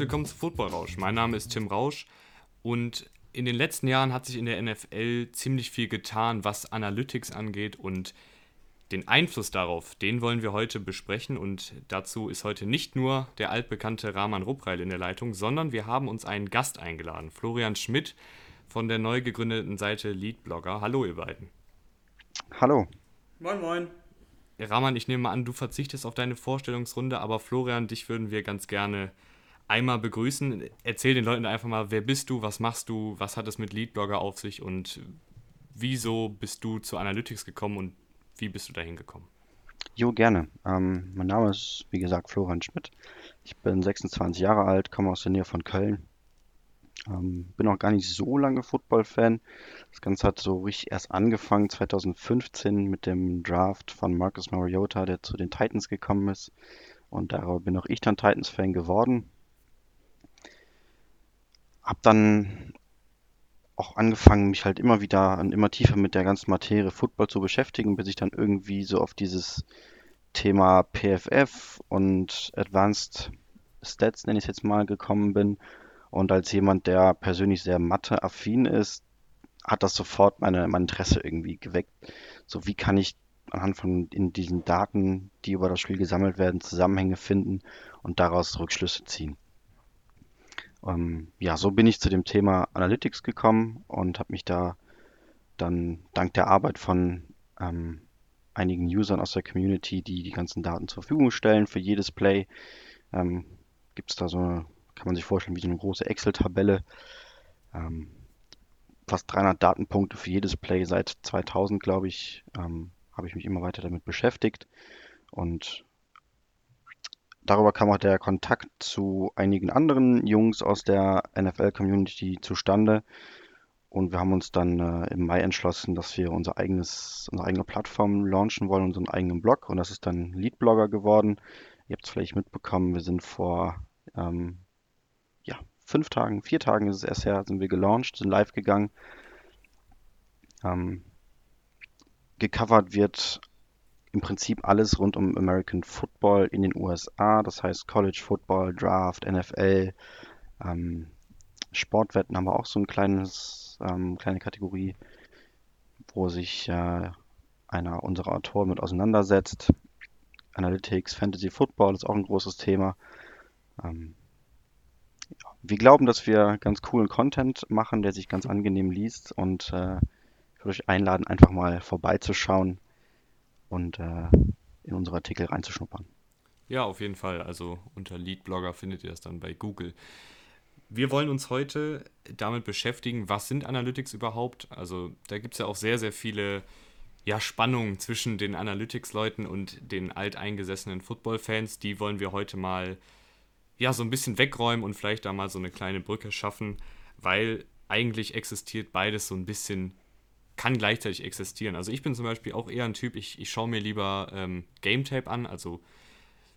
Willkommen zu Football Rausch. Mein Name ist Tim Rausch und in den letzten Jahren hat sich in der NFL ziemlich viel getan, was Analytics angeht und den Einfluss darauf, den wollen wir heute besprechen und dazu ist heute nicht nur der altbekannte Rahman Ruppreil in der Leitung, sondern wir haben uns einen Gast eingeladen, Florian Schmidt von der neu gegründeten Seite Leadblogger. Hallo ihr beiden. Hallo. Moin moin. Rahman, ich nehme an, du verzichtest auf deine Vorstellungsrunde, aber Florian, dich würden wir ganz gerne einmal begrüßen. Erzähl den Leuten einfach mal, wer bist du, was machst du, was hat es mit Leadblogger auf sich und wieso bist du zu Analytics gekommen und wie bist du dahin gekommen? Jo, gerne. Ähm, mein Name ist, wie gesagt, Florian Schmidt. Ich bin 26 Jahre alt, komme aus der Nähe von Köln. Ähm, bin auch gar nicht so lange Football-Fan. Das Ganze hat so richtig erst angefangen 2015 mit dem Draft von Marcus Mariota, der zu den Titans gekommen ist. Und darüber bin auch ich dann Titans-Fan geworden. Hab dann auch angefangen, mich halt immer wieder und immer tiefer mit der ganzen Materie Football zu beschäftigen, bis ich dann irgendwie so auf dieses Thema PFF und Advanced Stats, nenne ich es jetzt mal, gekommen bin. Und als jemand, der persönlich sehr Mathe-affin ist, hat das sofort meine, mein Interesse irgendwie geweckt. So, wie kann ich anhand von in diesen Daten, die über das Spiel gesammelt werden, Zusammenhänge finden und daraus Rückschlüsse ziehen. Ähm, ja, so bin ich zu dem Thema Analytics gekommen und habe mich da dann dank der Arbeit von ähm, einigen Usern aus der Community, die die ganzen Daten zur Verfügung stellen für jedes Play, ähm, gibt es da so eine, kann man sich vorstellen, wie so eine große Excel-Tabelle. Ähm, fast 300 Datenpunkte für jedes Play seit 2000, glaube ich, ähm, habe ich mich immer weiter damit beschäftigt und darüber kam auch der Kontakt zu einigen anderen Jungs aus der NFL-Community zustande. Und wir haben uns dann äh, im Mai entschlossen, dass wir unser eigenes, unsere eigene Plattform launchen wollen, unseren eigenen Blog. Und das ist dann Leadblogger geworden. Ihr habt es vielleicht mitbekommen, wir sind vor ähm, ja, fünf Tagen, vier Tagen ist es erst her, sind wir gelauncht, sind live gegangen. Ähm, gecovert wird im Prinzip alles rund um American Football in den USA, das heißt College Football, Draft, NFL, ähm, Sportwetten haben wir auch so ein kleines, ähm, kleine Kategorie, wo sich äh, einer unserer Autoren mit auseinandersetzt. Analytics, Fantasy Football ist auch ein großes Thema. Ähm, ja. Wir glauben, dass wir ganz coolen Content machen, der sich ganz angenehm liest und äh, ich würde euch einladen, einfach mal vorbeizuschauen und äh, in unsere Artikel reinzuschnuppern. Ja, auf jeden Fall. Also unter Leadblogger findet ihr das dann bei Google. Wir wollen uns heute damit beschäftigen, was sind Analytics überhaupt? Also da gibt es ja auch sehr, sehr viele ja, Spannungen zwischen den Analytics-Leuten und den alteingesessenen Football-Fans. Die wollen wir heute mal ja, so ein bisschen wegräumen und vielleicht da mal so eine kleine Brücke schaffen, weil eigentlich existiert beides so ein bisschen kann gleichzeitig existieren. Also ich bin zum Beispiel auch eher ein Typ, ich, ich schaue mir lieber ähm, Game Tape an, also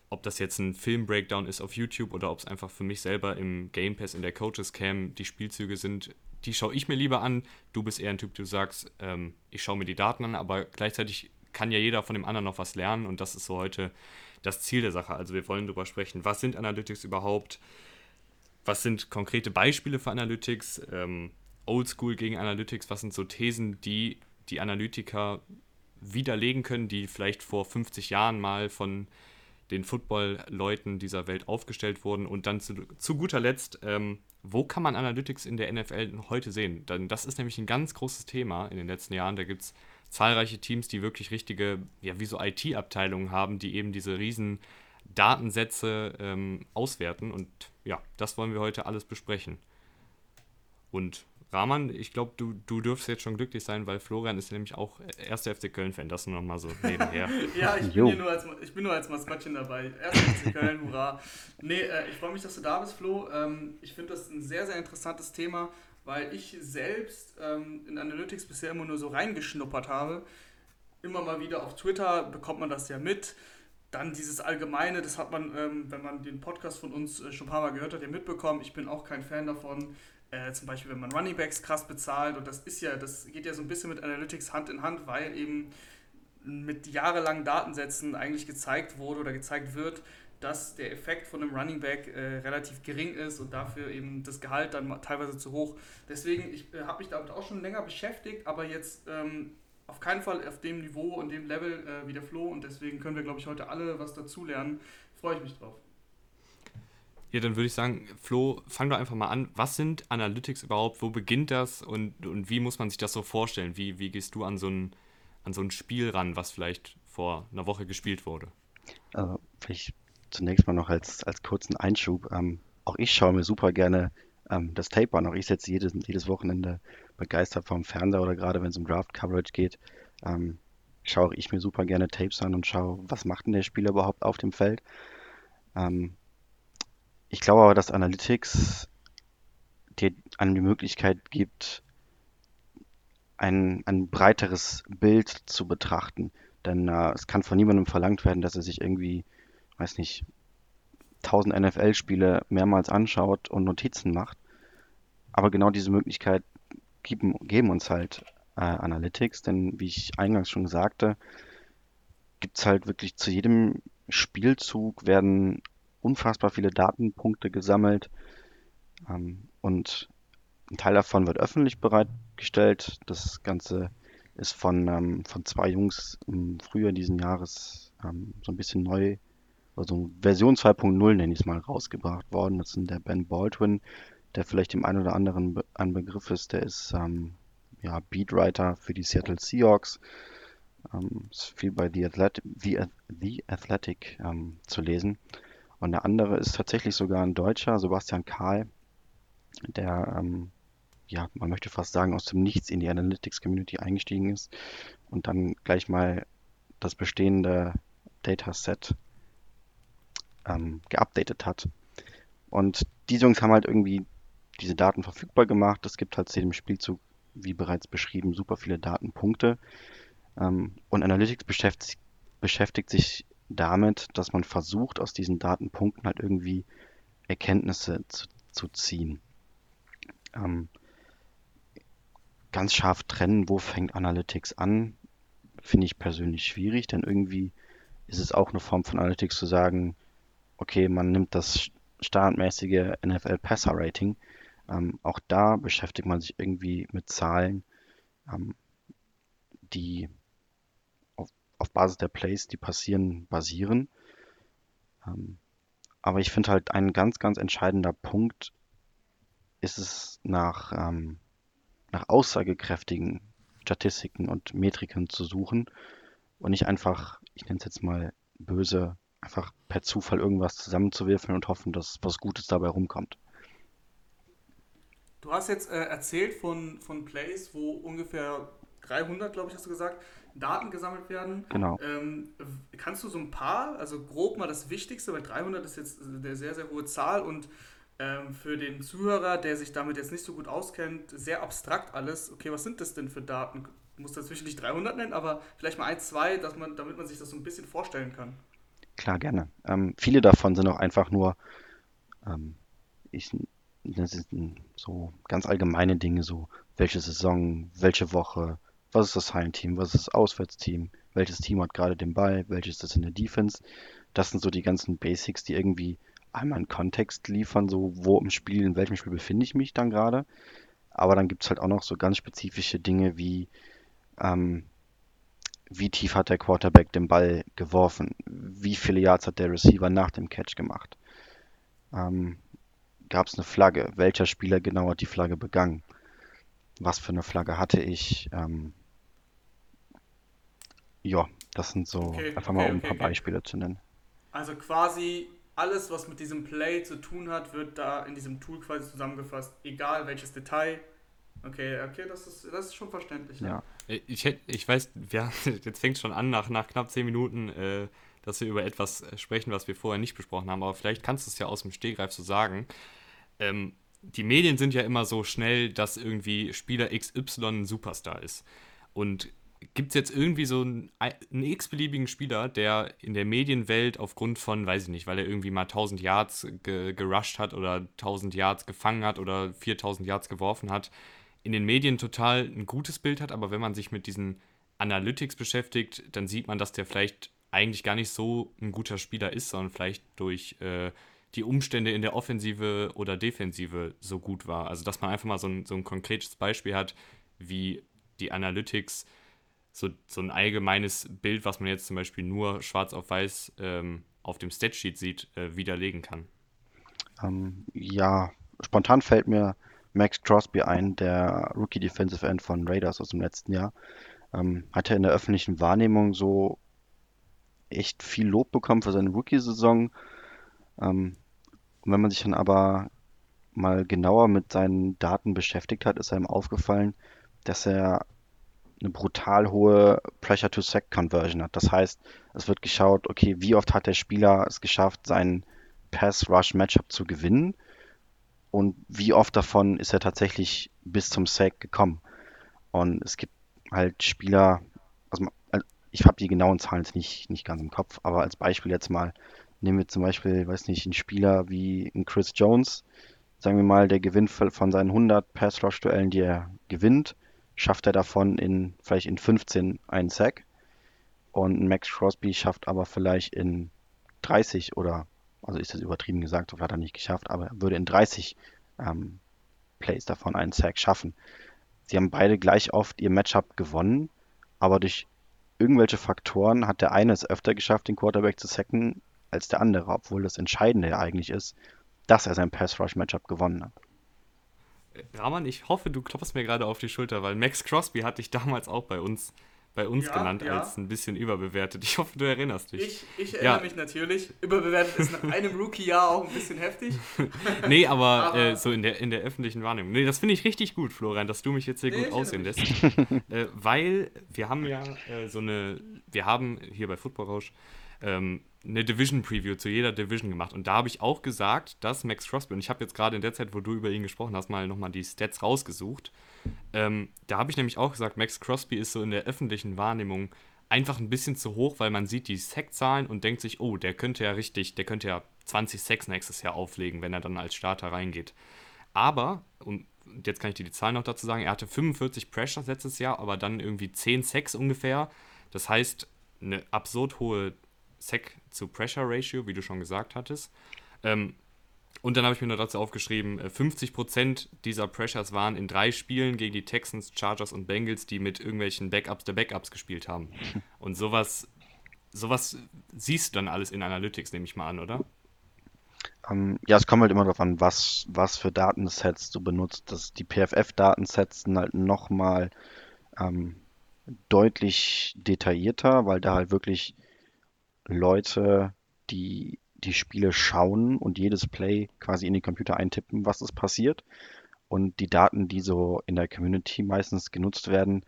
ob das jetzt ein Film-Breakdown ist auf YouTube oder ob es einfach für mich selber im Game Pass in der Coaches Cam die Spielzüge sind, die schaue ich mir lieber an. Du bist eher ein Typ, du sagst, ähm, ich schaue mir die Daten an, aber gleichzeitig kann ja jeder von dem anderen noch was lernen und das ist so heute das Ziel der Sache. Also wir wollen darüber sprechen, was sind Analytics überhaupt, was sind konkrete Beispiele für Analytics, ähm, Oldschool gegen Analytics? Was sind so Thesen, die die Analytiker widerlegen können, die vielleicht vor 50 Jahren mal von den Football-Leuten dieser Welt aufgestellt wurden? Und dann zu, zu guter Letzt, ähm, wo kann man Analytics in der NFL heute sehen? Denn das ist nämlich ein ganz großes Thema in den letzten Jahren. Da gibt es zahlreiche Teams, die wirklich richtige, ja, wie so IT-Abteilungen haben, die eben diese riesen Datensätze ähm, auswerten. Und ja, das wollen wir heute alles besprechen. Und Rahman, ich glaube, du, du dürfst jetzt schon glücklich sein, weil Florian ist nämlich auch erster FC Köln-Fan. Das nur noch mal so nebenher. ja, ich bin, hier nur als, ich bin nur als Maskottchen dabei. Erster FC Köln, hurra. Nee, äh, ich freue mich, dass du da bist, Flo. Ähm, ich finde das ein sehr, sehr interessantes Thema, weil ich selbst ähm, in Analytics bisher immer nur so reingeschnuppert habe. Immer mal wieder auf Twitter bekommt man das ja mit. Dann dieses Allgemeine, das hat man, ähm, wenn man den Podcast von uns äh, schon ein paar Mal gehört hat, ja mitbekommen. Ich bin auch kein Fan davon äh, zum Beispiel, wenn man Runningbacks krass bezahlt, und das ist ja, das geht ja so ein bisschen mit Analytics Hand in Hand, weil eben mit jahrelangen Datensätzen eigentlich gezeigt wurde oder gezeigt wird, dass der Effekt von einem Running Back äh, relativ gering ist und dafür eben das Gehalt dann teilweise zu hoch. Deswegen, ich äh, habe mich damit auch schon länger beschäftigt, aber jetzt ähm, auf keinen Fall auf dem Niveau und dem Level äh, wie der Flo und deswegen können wir, glaube ich, heute alle was dazulernen. Freue ich mich drauf. Ja, dann würde ich sagen, Flo, fang doch einfach mal an. Was sind Analytics überhaupt? Wo beginnt das und, und wie muss man sich das so vorstellen? Wie, wie gehst du an so, ein, an so ein Spiel ran, was vielleicht vor einer Woche gespielt wurde? Also, vielleicht zunächst mal noch als, als kurzen Einschub. Ähm, auch ich schaue mir super gerne ähm, das Tape an. Auch ich setze jedes, jedes Wochenende begeistert vom Fernseher oder gerade wenn es um Draft-Coverage geht, ähm, schaue ich mir super gerne Tapes an und schaue, was macht denn der Spieler überhaupt auf dem Feld. Ähm, ich glaube aber, dass Analytics dir einem die Möglichkeit gibt, ein, ein breiteres Bild zu betrachten. Denn äh, es kann von niemandem verlangt werden, dass er sich irgendwie weiß nicht, 1000 NFL-Spiele mehrmals anschaut und Notizen macht. Aber genau diese Möglichkeit geben, geben uns halt äh, Analytics, denn wie ich eingangs schon sagte, gibt es halt wirklich zu jedem Spielzug werden unfassbar viele Datenpunkte gesammelt ähm, und ein Teil davon wird öffentlich bereitgestellt. Das Ganze ist von, ähm, von zwei Jungs im Frühjahr diesen Jahres ähm, so ein bisschen neu also Version 2.0 nenne ich es mal, rausgebracht worden. Das ist der Ben Baldwin, der vielleicht dem einen oder anderen ein Begriff ist. Der ist ähm, ja, Beatwriter für die Seattle Seahawks. Ähm, ist viel bei The Athletic, The, The Athletic ähm, zu lesen. Und der andere ist tatsächlich sogar ein Deutscher, Sebastian Kahl, der, ähm, ja, man möchte fast sagen, aus dem Nichts in die Analytics-Community eingestiegen ist und dann gleich mal das bestehende Dataset ähm, geupdatet hat. Und diese Jungs haben halt irgendwie diese Daten verfügbar gemacht. Es gibt halt zu jedem Spielzug, wie bereits beschrieben, super viele Datenpunkte. Ähm, und Analytics beschäftigt, beschäftigt sich damit, dass man versucht, aus diesen Datenpunkten halt irgendwie Erkenntnisse zu, zu ziehen. Ähm, ganz scharf trennen, wo fängt Analytics an, finde ich persönlich schwierig, denn irgendwie ist es auch eine Form von Analytics zu sagen, okay, man nimmt das standardmäßige NFL-Passer-Rating. Ähm, auch da beschäftigt man sich irgendwie mit Zahlen, ähm, die auf, Basis der Plays, die passieren, basieren. Ähm, aber ich finde halt ein ganz, ganz entscheidender Punkt ist es nach, ähm, nach aussagekräftigen Statistiken und Metriken zu suchen und nicht einfach, ich nenne es jetzt mal böse, einfach per Zufall irgendwas zusammenzuwürfeln und hoffen, dass was Gutes dabei rumkommt. Du hast jetzt äh, erzählt von, von Plays, wo ungefähr 300, glaube ich, hast du gesagt, Daten gesammelt werden. Genau. Ähm, kannst du so ein paar, also grob mal das Wichtigste, weil 300 ist jetzt eine sehr, sehr hohe Zahl und ähm, für den Zuhörer, der sich damit jetzt nicht so gut auskennt, sehr abstrakt alles. Okay, was sind das denn für Daten? Du musst dazwischen nicht 300 nennen, aber vielleicht mal ein, zwei, dass man, damit man sich das so ein bisschen vorstellen kann. Klar, gerne. Ähm, viele davon sind auch einfach nur, ähm, ich, das sind so ganz allgemeine Dinge, so welche Saison, welche Woche, was ist das Heimteam, was ist das Auswärtsteam, welches Team hat gerade den Ball, welches ist das in der Defense. Das sind so die ganzen Basics, die irgendwie einmal einen Kontext liefern, so wo im Spiel, in welchem Spiel befinde ich mich dann gerade. Aber dann gibt es halt auch noch so ganz spezifische Dinge wie, ähm, wie tief hat der Quarterback den Ball geworfen, wie viele Yards hat der Receiver nach dem Catch gemacht. Ähm, Gab es eine Flagge? Welcher Spieler genau hat die Flagge begangen? Was für eine Flagge hatte ich? Ähm, ja, das sind so okay, einfach mal um ein paar okay. Beispiele zu nennen. Also quasi alles, was mit diesem Play zu tun hat, wird da in diesem Tool quasi zusammengefasst, egal welches Detail. Okay, okay, das ist, das ist schon verständlich. Ja. ja. Äh, ich, ich weiß, ja, jetzt fängt es schon an, nach, nach knapp zehn Minuten, äh, dass wir über etwas äh, sprechen, was wir vorher nicht besprochen haben, aber vielleicht kannst du es ja aus dem Stegreif so sagen. Ähm, die Medien sind ja immer so schnell, dass irgendwie Spieler XY ein Superstar ist. Und gibt es jetzt irgendwie so einen, einen x-beliebigen Spieler, der in der Medienwelt aufgrund von, weiß ich nicht, weil er irgendwie mal 1000 Yards ge gerusht hat oder 1000 Yards gefangen hat oder 4000 Yards geworfen hat, in den Medien total ein gutes Bild hat, aber wenn man sich mit diesen Analytics beschäftigt, dann sieht man, dass der vielleicht eigentlich gar nicht so ein guter Spieler ist, sondern vielleicht durch äh, die Umstände in der Offensive oder Defensive so gut war. Also dass man einfach mal so ein, so ein konkretes Beispiel hat, wie die Analytics so, so ein allgemeines Bild, was man jetzt zum Beispiel nur schwarz auf weiß ähm, auf dem Statsheet sieht, äh, widerlegen kann. Ähm, ja, spontan fällt mir Max Crosby ein, der Rookie Defensive End von Raiders aus dem letzten Jahr. Ähm, hat er in der öffentlichen Wahrnehmung so echt viel Lob bekommen für seine Rookie-Saison. Ähm, wenn man sich dann aber mal genauer mit seinen Daten beschäftigt hat, ist einem aufgefallen, dass er eine brutal hohe Pressure-to-Sack-Conversion hat. Das heißt, es wird geschaut, okay, wie oft hat der Spieler es geschafft, sein Pass-Rush-Matchup zu gewinnen und wie oft davon ist er tatsächlich bis zum Sack gekommen. Und es gibt halt Spieler, also ich habe die genauen Zahlen jetzt nicht, nicht ganz im Kopf, aber als Beispiel jetzt mal, nehmen wir zum Beispiel, weiß nicht, einen Spieler wie einen Chris Jones, sagen wir mal, der gewinnt von seinen 100 Pass-Rush-Duellen, die er gewinnt, schafft er davon in vielleicht in 15 einen Sack und Max Crosby schafft aber vielleicht in 30 oder also ist das übertrieben gesagt, so hat er nicht geschafft, aber er würde in 30 ähm, Plays davon einen Sack schaffen. Sie haben beide gleich oft ihr Matchup gewonnen, aber durch irgendwelche Faktoren hat der eine es öfter geschafft, den Quarterback zu sacken, als der andere, obwohl das Entscheidende ja eigentlich ist, dass er sein Pass-Rush-Matchup gewonnen hat. Rahman, ich hoffe, du klopfst mir gerade auf die Schulter, weil Max Crosby hatte ich damals auch bei uns bei uns ja, genannt ja. als ein bisschen überbewertet. Ich hoffe, du erinnerst dich. Ich, ich erinnere ja. mich natürlich. Überbewertet ist nach einem Rookie-Jahr auch ein bisschen heftig. nee, aber, aber äh, so in der, in der öffentlichen Wahrnehmung. Nee, das finde ich richtig gut, Florian, dass du mich jetzt hier nee, gut aussehen lässt. äh, weil wir haben ja äh, so eine, wir haben hier bei Football Rausch ähm, eine Division-Preview zu jeder Division gemacht. Und da habe ich auch gesagt, dass Max Crosby, und ich habe jetzt gerade in der Zeit, wo du über ihn gesprochen hast, mal nochmal die Stats rausgesucht. Ähm, da habe ich nämlich auch gesagt, Max Crosby ist so in der öffentlichen Wahrnehmung einfach ein bisschen zu hoch, weil man sieht die Sack-Zahlen und denkt sich, oh, der könnte ja richtig, der könnte ja 20 Sacks nächstes Jahr auflegen, wenn er dann als Starter reingeht. Aber, und jetzt kann ich dir die Zahlen noch dazu sagen, er hatte 45 Pressures letztes Jahr, aber dann irgendwie 10 Sacks ungefähr. Das heißt, eine absurd hohe Sack zu Pressure Ratio, wie du schon gesagt hattest. Ähm, und dann habe ich mir noch dazu aufgeschrieben, 50% äh, dieser Pressures waren in drei Spielen gegen die Texans, Chargers und Bengals, die mit irgendwelchen Backups der Backups gespielt haben. Und sowas, sowas siehst du dann alles in Analytics, nehme ich mal an, oder? Ähm, ja, es kommt halt immer darauf an, was, was für Datensets du benutzt. Das, die PFF-Datensets sind halt nochmal ähm, deutlich detaillierter, weil da halt wirklich Leute, die die Spiele schauen und jedes Play quasi in den Computer eintippen, was ist passiert. Und die Daten, die so in der Community meistens genutzt werden,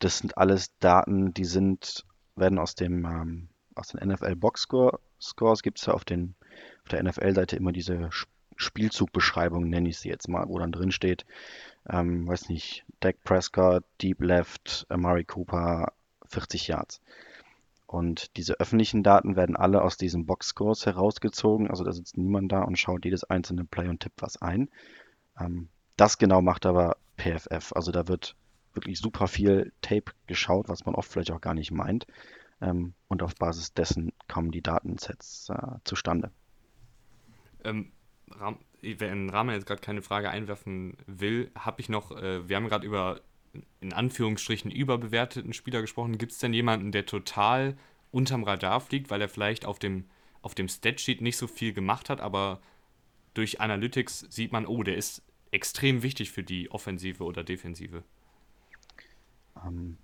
das sind alles Daten, die sind, werden aus dem ähm, aus den NFL Box Score, Scores gibt es ja auf, den, auf der NFL-Seite immer diese Spielzugbeschreibung, nenne ich sie jetzt mal, wo dann drin steht, ähm, weiß nicht, Dak Prescott, Deep Left, Amari Cooper, 40 Yards. Und diese öffentlichen Daten werden alle aus diesem Boxscores herausgezogen. Also da sitzt niemand da und schaut jedes einzelne Play und tippt was ein. Ähm, das genau macht aber PFF. Also da wird wirklich super viel Tape geschaut, was man oft vielleicht auch gar nicht meint. Ähm, und auf Basis dessen kommen die Datensets äh, zustande. Ähm, wenn Rahman jetzt gerade keine Frage einwerfen will, habe ich noch, äh, wir haben gerade über in Anführungsstrichen überbewerteten Spieler gesprochen. Gibt es denn jemanden, der total unterm Radar fliegt, weil er vielleicht auf dem, auf dem Statsheet nicht so viel gemacht hat, aber durch Analytics sieht man, oh, der ist extrem wichtig für die Offensive oder Defensive? Ähm,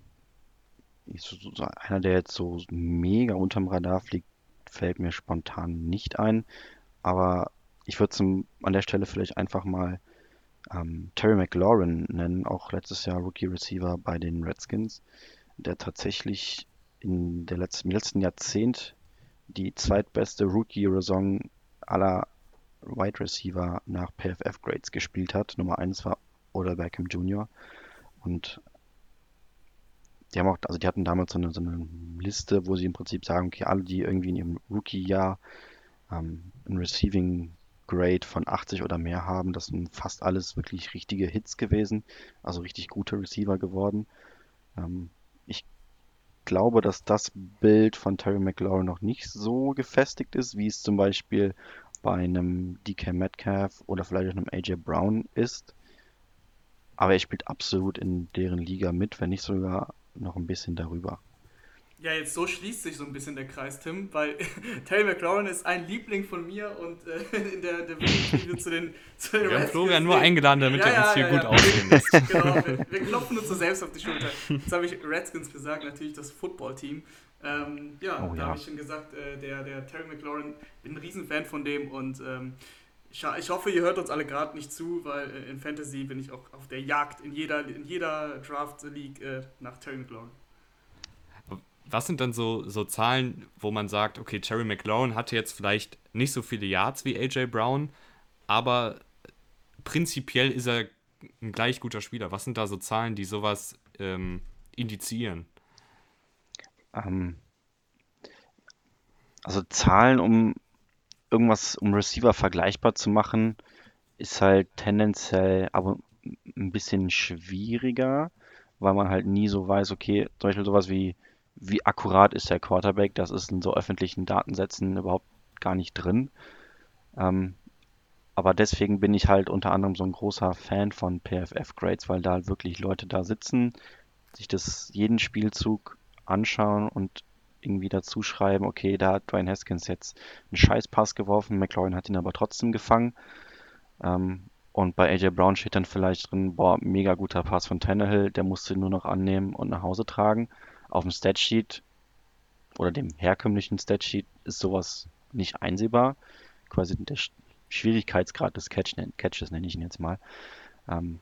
so, so einer, der jetzt so mega unterm Radar fliegt, fällt mir spontan nicht ein. Aber ich würde an der Stelle vielleicht einfach mal ähm, Terry McLaurin nennen, auch letztes Jahr Rookie Receiver bei den Redskins, der tatsächlich in der letzten, im letzten Jahrzehnt die zweitbeste Rookie-Saison aller Wide Receiver nach PFF Grades gespielt hat. Nummer 1 war Odell Beckham Jr. Und die haben auch, also die hatten damals so eine, so eine Liste, wo sie im Prinzip sagen, okay, alle, die irgendwie in ihrem Rookie-Jahr ähm, ein Receiving Grade von 80 oder mehr haben. Das sind fast alles wirklich richtige Hits gewesen, also richtig gute Receiver geworden. Ähm, ich glaube, dass das Bild von Terry McLaurin noch nicht so gefestigt ist, wie es zum Beispiel bei einem DK Metcalf oder vielleicht einem AJ Brown ist. Aber er spielt absolut in deren Liga mit, wenn nicht sogar noch ein bisschen darüber. Ja, jetzt so schließt sich so ein bisschen der Kreis, Tim, weil Terry McLaurin ist ein Liebling von mir und äh, in der, der Video zu den, zu den Wir haben Florian nur eingeladen, damit ja, er uns hier ja, gut ja. aussehen lässt. genau, wir, wir, klopfen uns so selbst auf die Schulter. Jetzt habe ich Redskins gesagt, natürlich das Football-Team. Ähm, ja, oh, da habe ich schon gesagt, äh, der, der Terry McLaurin, bin ein Riesenfan von dem und ähm, ich, ich, hoffe, ihr hört uns alle gerade nicht zu, weil äh, in Fantasy bin ich auch auf der Jagd in jeder, in jeder Draft-League äh, nach Terry McLaurin was sind dann so, so Zahlen, wo man sagt, okay, Terry McLaurin hatte jetzt vielleicht nicht so viele Yards wie AJ Brown, aber prinzipiell ist er ein gleich guter Spieler. Was sind da so Zahlen, die sowas ähm, indizieren? Ähm, also Zahlen, um irgendwas, um Receiver vergleichbar zu machen, ist halt tendenziell aber ein bisschen schwieriger, weil man halt nie so weiß, okay, zum Beispiel sowas wie wie akkurat ist der Quarterback, das ist in so öffentlichen Datensätzen überhaupt gar nicht drin. Ähm, aber deswegen bin ich halt unter anderem so ein großer Fan von PFF-Grades, weil da wirklich Leute da sitzen, sich das jeden Spielzug anschauen und irgendwie dazu schreiben, okay, da hat Dwayne Haskins jetzt einen Scheißpass geworfen, McLaurin hat ihn aber trotzdem gefangen. Ähm, und bei AJ Brown steht dann vielleicht drin, boah, mega guter Pass von Tannehill, der musste ihn nur noch annehmen und nach Hause tragen. Auf dem Statsheet oder dem herkömmlichen Statsheet ist sowas nicht einsehbar. Quasi der Schwierigkeitsgrad des Catch, Catches nenne ich ihn jetzt mal. Ähm,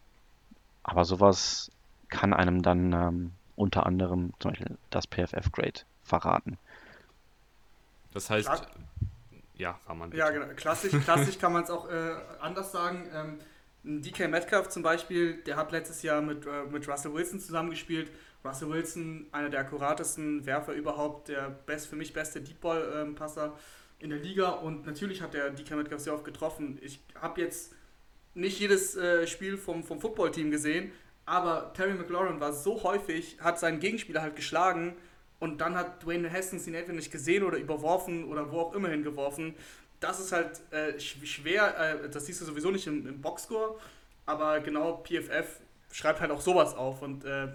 aber sowas kann einem dann ähm, unter anderem zum Beispiel das PFF-Grade verraten. Das heißt, Klar. ja, Raman. Ja, genau. Klassisch, klassisch kann man es auch äh, anders sagen. Ähm, DK Metcalf zum Beispiel, der hat letztes Jahr mit, äh, mit Russell Wilson zusammengespielt Russell Wilson, einer der akkuratesten Werfer überhaupt, der best, für mich beste Deep Ball Passer in der Liga und natürlich hat der DK Metcalf sehr oft getroffen. Ich habe jetzt nicht jedes äh, Spiel vom, vom Footballteam gesehen, aber Terry McLaurin war so häufig, hat seinen Gegenspieler halt geschlagen und dann hat Dwayne Haskins ihn entweder nicht gesehen oder überworfen oder wo auch immer hingeworfen. Das ist halt äh, schwer, äh, das siehst du sowieso nicht im, im Boxscore, aber genau PFF schreibt halt auch sowas auf. Und äh,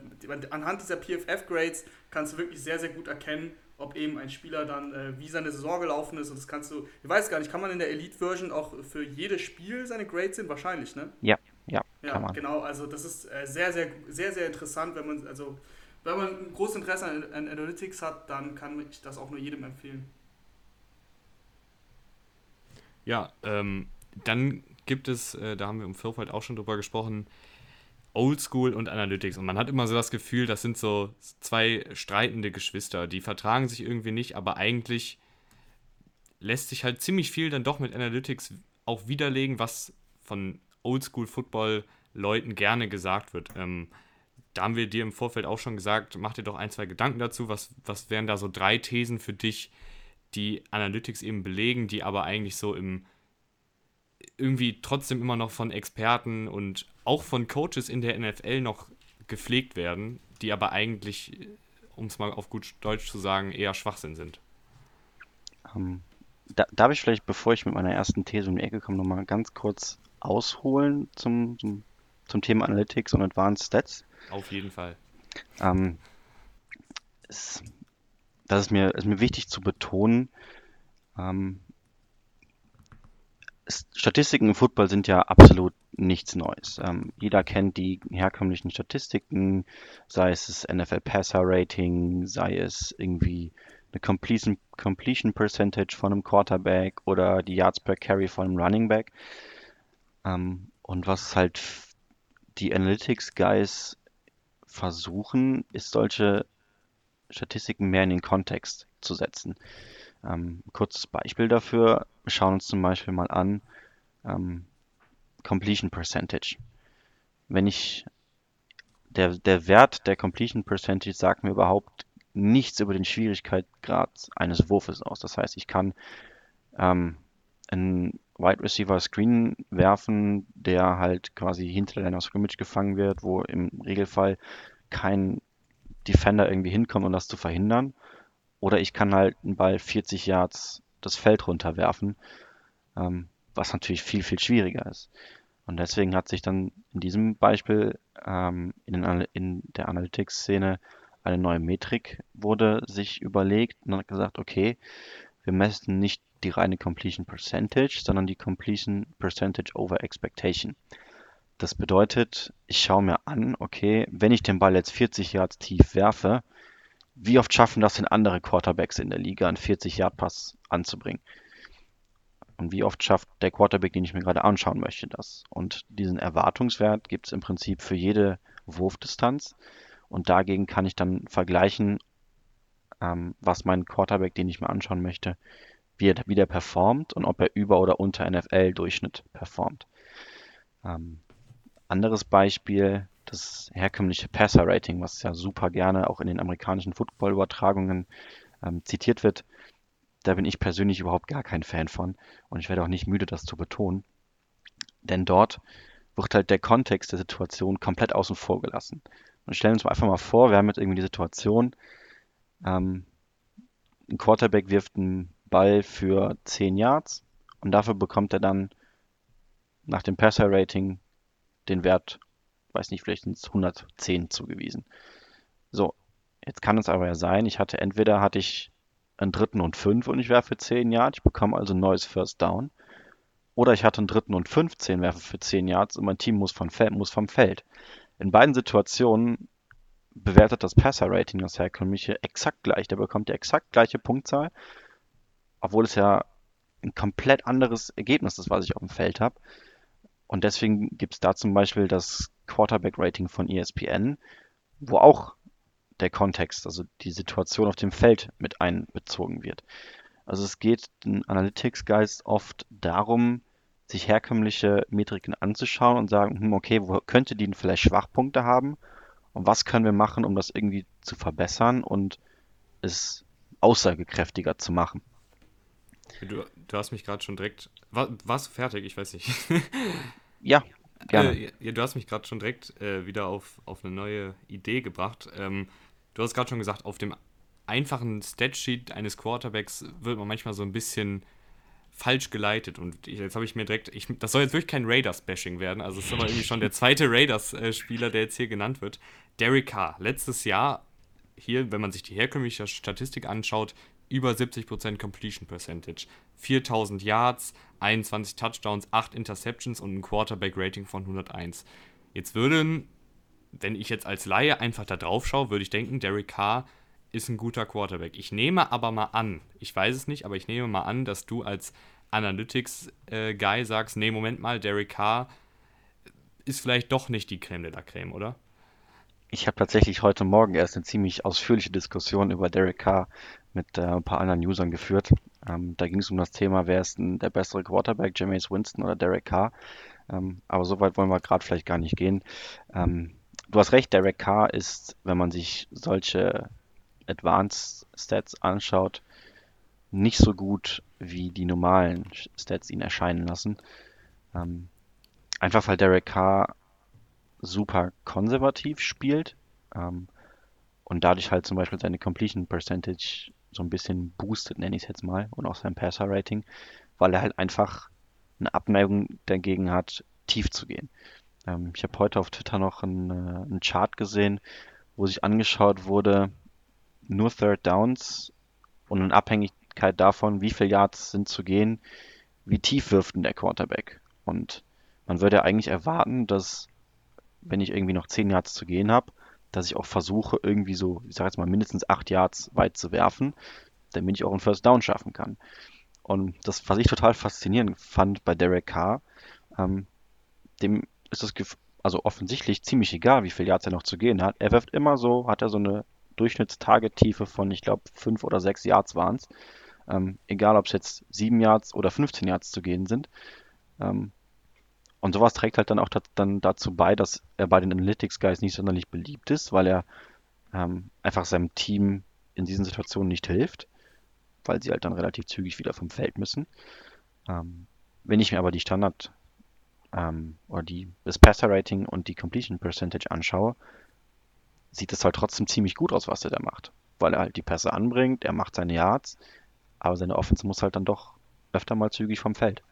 anhand dieser PFF-Grades kannst du wirklich sehr, sehr gut erkennen, ob eben ein Spieler dann, äh, wie seine Saison gelaufen ist. Und das kannst du, ich weiß gar nicht, kann man in der Elite-Version auch für jedes Spiel seine Grades sehen? Wahrscheinlich, ne? Ja, ja, ja kann man. Genau, also das ist äh, sehr, sehr, sehr, sehr interessant, wenn man, also wenn man ein großes Interesse an, an Analytics hat, dann kann ich das auch nur jedem empfehlen. Ja, ähm, dann gibt es, äh, da haben wir im Vorfeld auch schon drüber gesprochen, Oldschool und Analytics. Und man hat immer so das Gefühl, das sind so zwei streitende Geschwister. Die vertragen sich irgendwie nicht, aber eigentlich lässt sich halt ziemlich viel dann doch mit Analytics auch widerlegen, was von Oldschool Football Leuten gerne gesagt wird. Ähm, da haben wir dir im Vorfeld auch schon gesagt, mach dir doch ein, zwei Gedanken dazu. Was, was wären da so drei Thesen für dich, die Analytics eben belegen, die aber eigentlich so im irgendwie trotzdem immer noch von Experten und auch von Coaches in der NFL noch gepflegt werden, die aber eigentlich, um es mal auf gut Deutsch zu sagen, eher Schwachsinn sind. Um, ähm, da, darf ich vielleicht, bevor ich mit meiner ersten These um die Ecke komme, nochmal ganz kurz ausholen zum, zum, zum, Thema Analytics und Advanced Stats? Auf jeden Fall. Um, ähm, es, das ist mir, ist mir wichtig zu betonen. Um, ähm, Statistiken im Football sind ja absolut nichts Neues. Ähm, jeder kennt die herkömmlichen Statistiken, sei es das NFL Passer Rating, sei es irgendwie eine Completion, Completion Percentage von einem Quarterback oder die Yards per Carry von einem Running Back. Ähm, und was halt die Analytics Guys versuchen, ist solche Statistiken mehr in den Kontext zu setzen. Ähm, kurzes Beispiel dafür, wir schauen uns zum Beispiel mal an, ähm, Completion Percentage. Wenn ich, der, der Wert der Completion Percentage sagt mir überhaupt nichts über den Schwierigkeitsgrad eines Wurfes aus. Das heißt, ich kann ähm, einen Wide Receiver Screen werfen, der halt quasi hinter der Scrimmage gefangen wird, wo im Regelfall kein Defender irgendwie hinkommen, um das zu verhindern. Oder ich kann halt einen Ball 40 Yards das Feld runterwerfen, ähm, was natürlich viel, viel schwieriger ist. Und deswegen hat sich dann in diesem Beispiel ähm, in, den, in der Analytics-Szene eine neue Metrik wurde sich überlegt und hat gesagt, okay, wir messen nicht die reine Completion Percentage, sondern die Completion Percentage over Expectation. Das bedeutet, ich schaue mir an, okay, wenn ich den Ball jetzt 40 Yards tief werfe, wie oft schaffen das denn andere Quarterbacks in der Liga, einen 40-Yard-Pass anzubringen? Und wie oft schafft der Quarterback, den ich mir gerade anschauen möchte, das? Und diesen Erwartungswert gibt es im Prinzip für jede Wurfdistanz. Und dagegen kann ich dann vergleichen, ähm, was mein Quarterback, den ich mir anschauen möchte, wie, er, wie der performt und ob er über oder unter NFL-Durchschnitt performt. Ähm, anderes Beispiel, das herkömmliche Passer-Rating, was ja super gerne auch in den amerikanischen Football-Übertragungen ähm, zitiert wird. Da bin ich persönlich überhaupt gar kein Fan von und ich werde auch nicht müde, das zu betonen. Denn dort wird halt der Kontext der Situation komplett außen vor gelassen. Und stellen uns mal einfach mal vor, wir haben jetzt irgendwie die Situation, ähm, ein Quarterback wirft einen Ball für 10 Yards und dafür bekommt er dann nach dem Passer-Rating den Wert, weiß nicht, vielleicht sind es 110 zugewiesen. So, jetzt kann es aber ja sein, ich hatte entweder hatte ich einen dritten und fünf und ich werfe 10 Yards, ich bekomme also ein neues First Down. Oder ich hatte einen dritten und 15, werfe für 10 Yards und mein Team muss, von Fel muss vom Feld. In beiden Situationen bewertet das Passer-Rating das herkömmliche exakt gleich. Der bekommt die exakt gleiche Punktzahl, obwohl es ja ein komplett anderes Ergebnis ist, was ich auf dem Feld habe. Und deswegen gibt es da zum Beispiel das Quarterback-Rating von ESPN, wo auch der Kontext, also die Situation auf dem Feld mit einbezogen wird. Also es geht den Analytics-Guys oft darum, sich herkömmliche Metriken anzuschauen und sagen, hm, okay, wo könnte die vielleicht Schwachpunkte haben und was können wir machen, um das irgendwie zu verbessern und es aussagekräftiger zu machen. Du, du hast mich gerade schon direkt. War, warst du fertig? Ich weiß nicht. ja. Äh, ja, du hast mich gerade schon direkt äh, wieder auf, auf eine neue Idee gebracht. Ähm, du hast gerade schon gesagt, auf dem einfachen Statsheet eines Quarterbacks wird man manchmal so ein bisschen falsch geleitet. Und jetzt habe ich mir direkt, ich, das soll jetzt wirklich kein Raiders-Bashing werden, also es ist aber irgendwie schon der zweite Raiders-Spieler, der jetzt hier genannt wird. Derek Carr, letztes Jahr hier, wenn man sich die herkömmliche Statistik anschaut, über 70% Completion Percentage, 4000 Yards, 21 Touchdowns, 8 Interceptions und ein Quarterback-Rating von 101. Jetzt würden, wenn ich jetzt als Laie einfach da drauf schaue, würde ich denken, Derek Carr ist ein guter Quarterback. Ich nehme aber mal an, ich weiß es nicht, aber ich nehme mal an, dass du als Analytics-Guy äh, sagst, nee, Moment mal, Derek Carr ist vielleicht doch nicht die Creme de la Creme, oder? Ich habe tatsächlich heute Morgen erst eine ziemlich ausführliche Diskussion über Derek Carr mit äh, ein paar anderen Usern geführt. Ähm, da ging es um das Thema, wer ist denn der bessere Quarterback, Jameis Winston oder Derek Carr. Ähm, aber so weit wollen wir gerade vielleicht gar nicht gehen. Ähm, du hast recht, Derek Carr ist, wenn man sich solche Advanced Stats anschaut, nicht so gut wie die normalen Stats ihn erscheinen lassen. Ähm, einfach weil Derek Carr super konservativ spielt ähm, und dadurch halt zum Beispiel seine Completion Percentage so ein bisschen boostet, nenne ich es jetzt mal, und auch sein Passer Rating, weil er halt einfach eine Abneigung dagegen hat, tief zu gehen. Ähm, ich habe heute auf Twitter noch einen, äh, einen Chart gesehen, wo sich angeschaut wurde, nur Third Downs und in Abhängigkeit davon, wie viel Yards sind zu gehen, wie tief wirft denn der Quarterback. Und man würde ja eigentlich erwarten, dass wenn ich irgendwie noch 10 Yards zu gehen habe, dass ich auch versuche, irgendwie so, ich sage jetzt mal, mindestens 8 Yards weit zu werfen, damit ich auch einen First Down schaffen kann. Und das, was ich total faszinierend fand bei Derek Carr, ähm, dem ist das also offensichtlich ziemlich egal, wie viel Yards er noch zu gehen hat. Er wirft immer so, hat er so eine Durchschnittstarget-Tiefe von, ich glaube, 5 oder 6 Yards waren es. Ähm, egal, ob es jetzt 7 Yards oder 15 Yards zu gehen sind. Ähm, und sowas trägt halt dann auch dann dazu bei, dass er bei den Analytics Guys nicht sonderlich beliebt ist, weil er ähm, einfach seinem Team in diesen Situationen nicht hilft, weil sie halt dann relativ zügig wieder vom Feld müssen. Ähm, wenn ich mir aber die Standard ähm, oder die, das Passer Rating und die Completion Percentage anschaue, sieht es halt trotzdem ziemlich gut aus, was er da macht. Weil er halt die Pässe anbringt, er macht seine Yards, aber seine Offense muss halt dann doch öfter mal zügig vom Feld.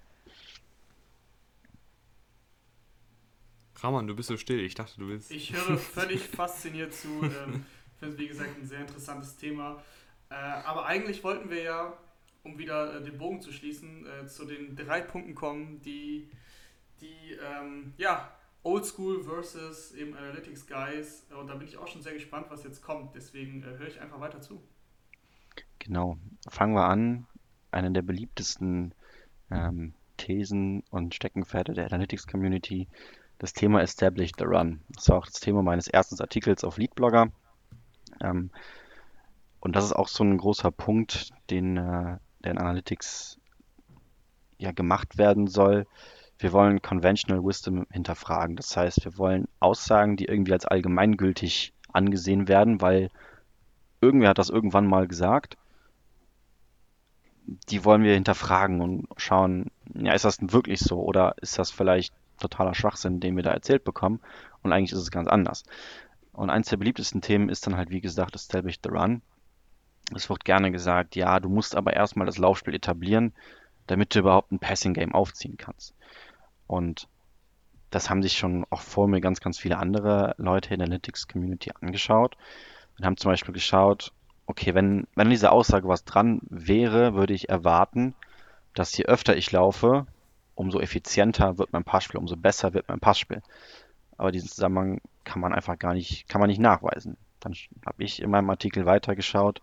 Raman, du bist so still. Ich dachte, du willst. Ich höre völlig fasziniert zu. Ähm, ich finde es, wie gesagt, ein sehr interessantes Thema. Äh, aber eigentlich wollten wir ja, um wieder äh, den Bogen zu schließen, äh, zu den drei Punkten kommen, die, die ähm, ja, Oldschool versus eben Analytics Guys. Und da bin ich auch schon sehr gespannt, was jetzt kommt. Deswegen äh, höre ich einfach weiter zu. Genau. Fangen wir an. Eine der beliebtesten ähm, Thesen und Steckenpferde der Analytics Community das Thema Establish the Run. Das war auch das Thema meines ersten Artikels auf Leadblogger. Ähm, und das ist auch so ein großer Punkt, den äh, der in Analytics ja gemacht werden soll. Wir wollen Conventional Wisdom hinterfragen. Das heißt, wir wollen Aussagen, die irgendwie als allgemeingültig angesehen werden, weil irgendwer hat das irgendwann mal gesagt. Die wollen wir hinterfragen und schauen, ja, ist das denn wirklich so oder ist das vielleicht totaler Schwachsinn, den wir da erzählt bekommen. Und eigentlich ist es ganz anders. Und eins der beliebtesten Themen ist dann halt, wie gesagt, Establish the Run. Es wird gerne gesagt, ja, du musst aber erstmal das Laufspiel etablieren, damit du überhaupt ein Passing-Game aufziehen kannst. Und das haben sich schon auch vor mir ganz, ganz viele andere Leute in der Analytics-Community angeschaut und haben zum Beispiel geschaut, okay, wenn, wenn diese Aussage was dran wäre, würde ich erwarten, dass je öfter ich laufe, umso effizienter wird mein Passspiel, umso besser wird mein Passspiel. Aber diesen Zusammenhang kann man einfach gar nicht, kann man nicht nachweisen. Dann habe ich in meinem Artikel weitergeschaut,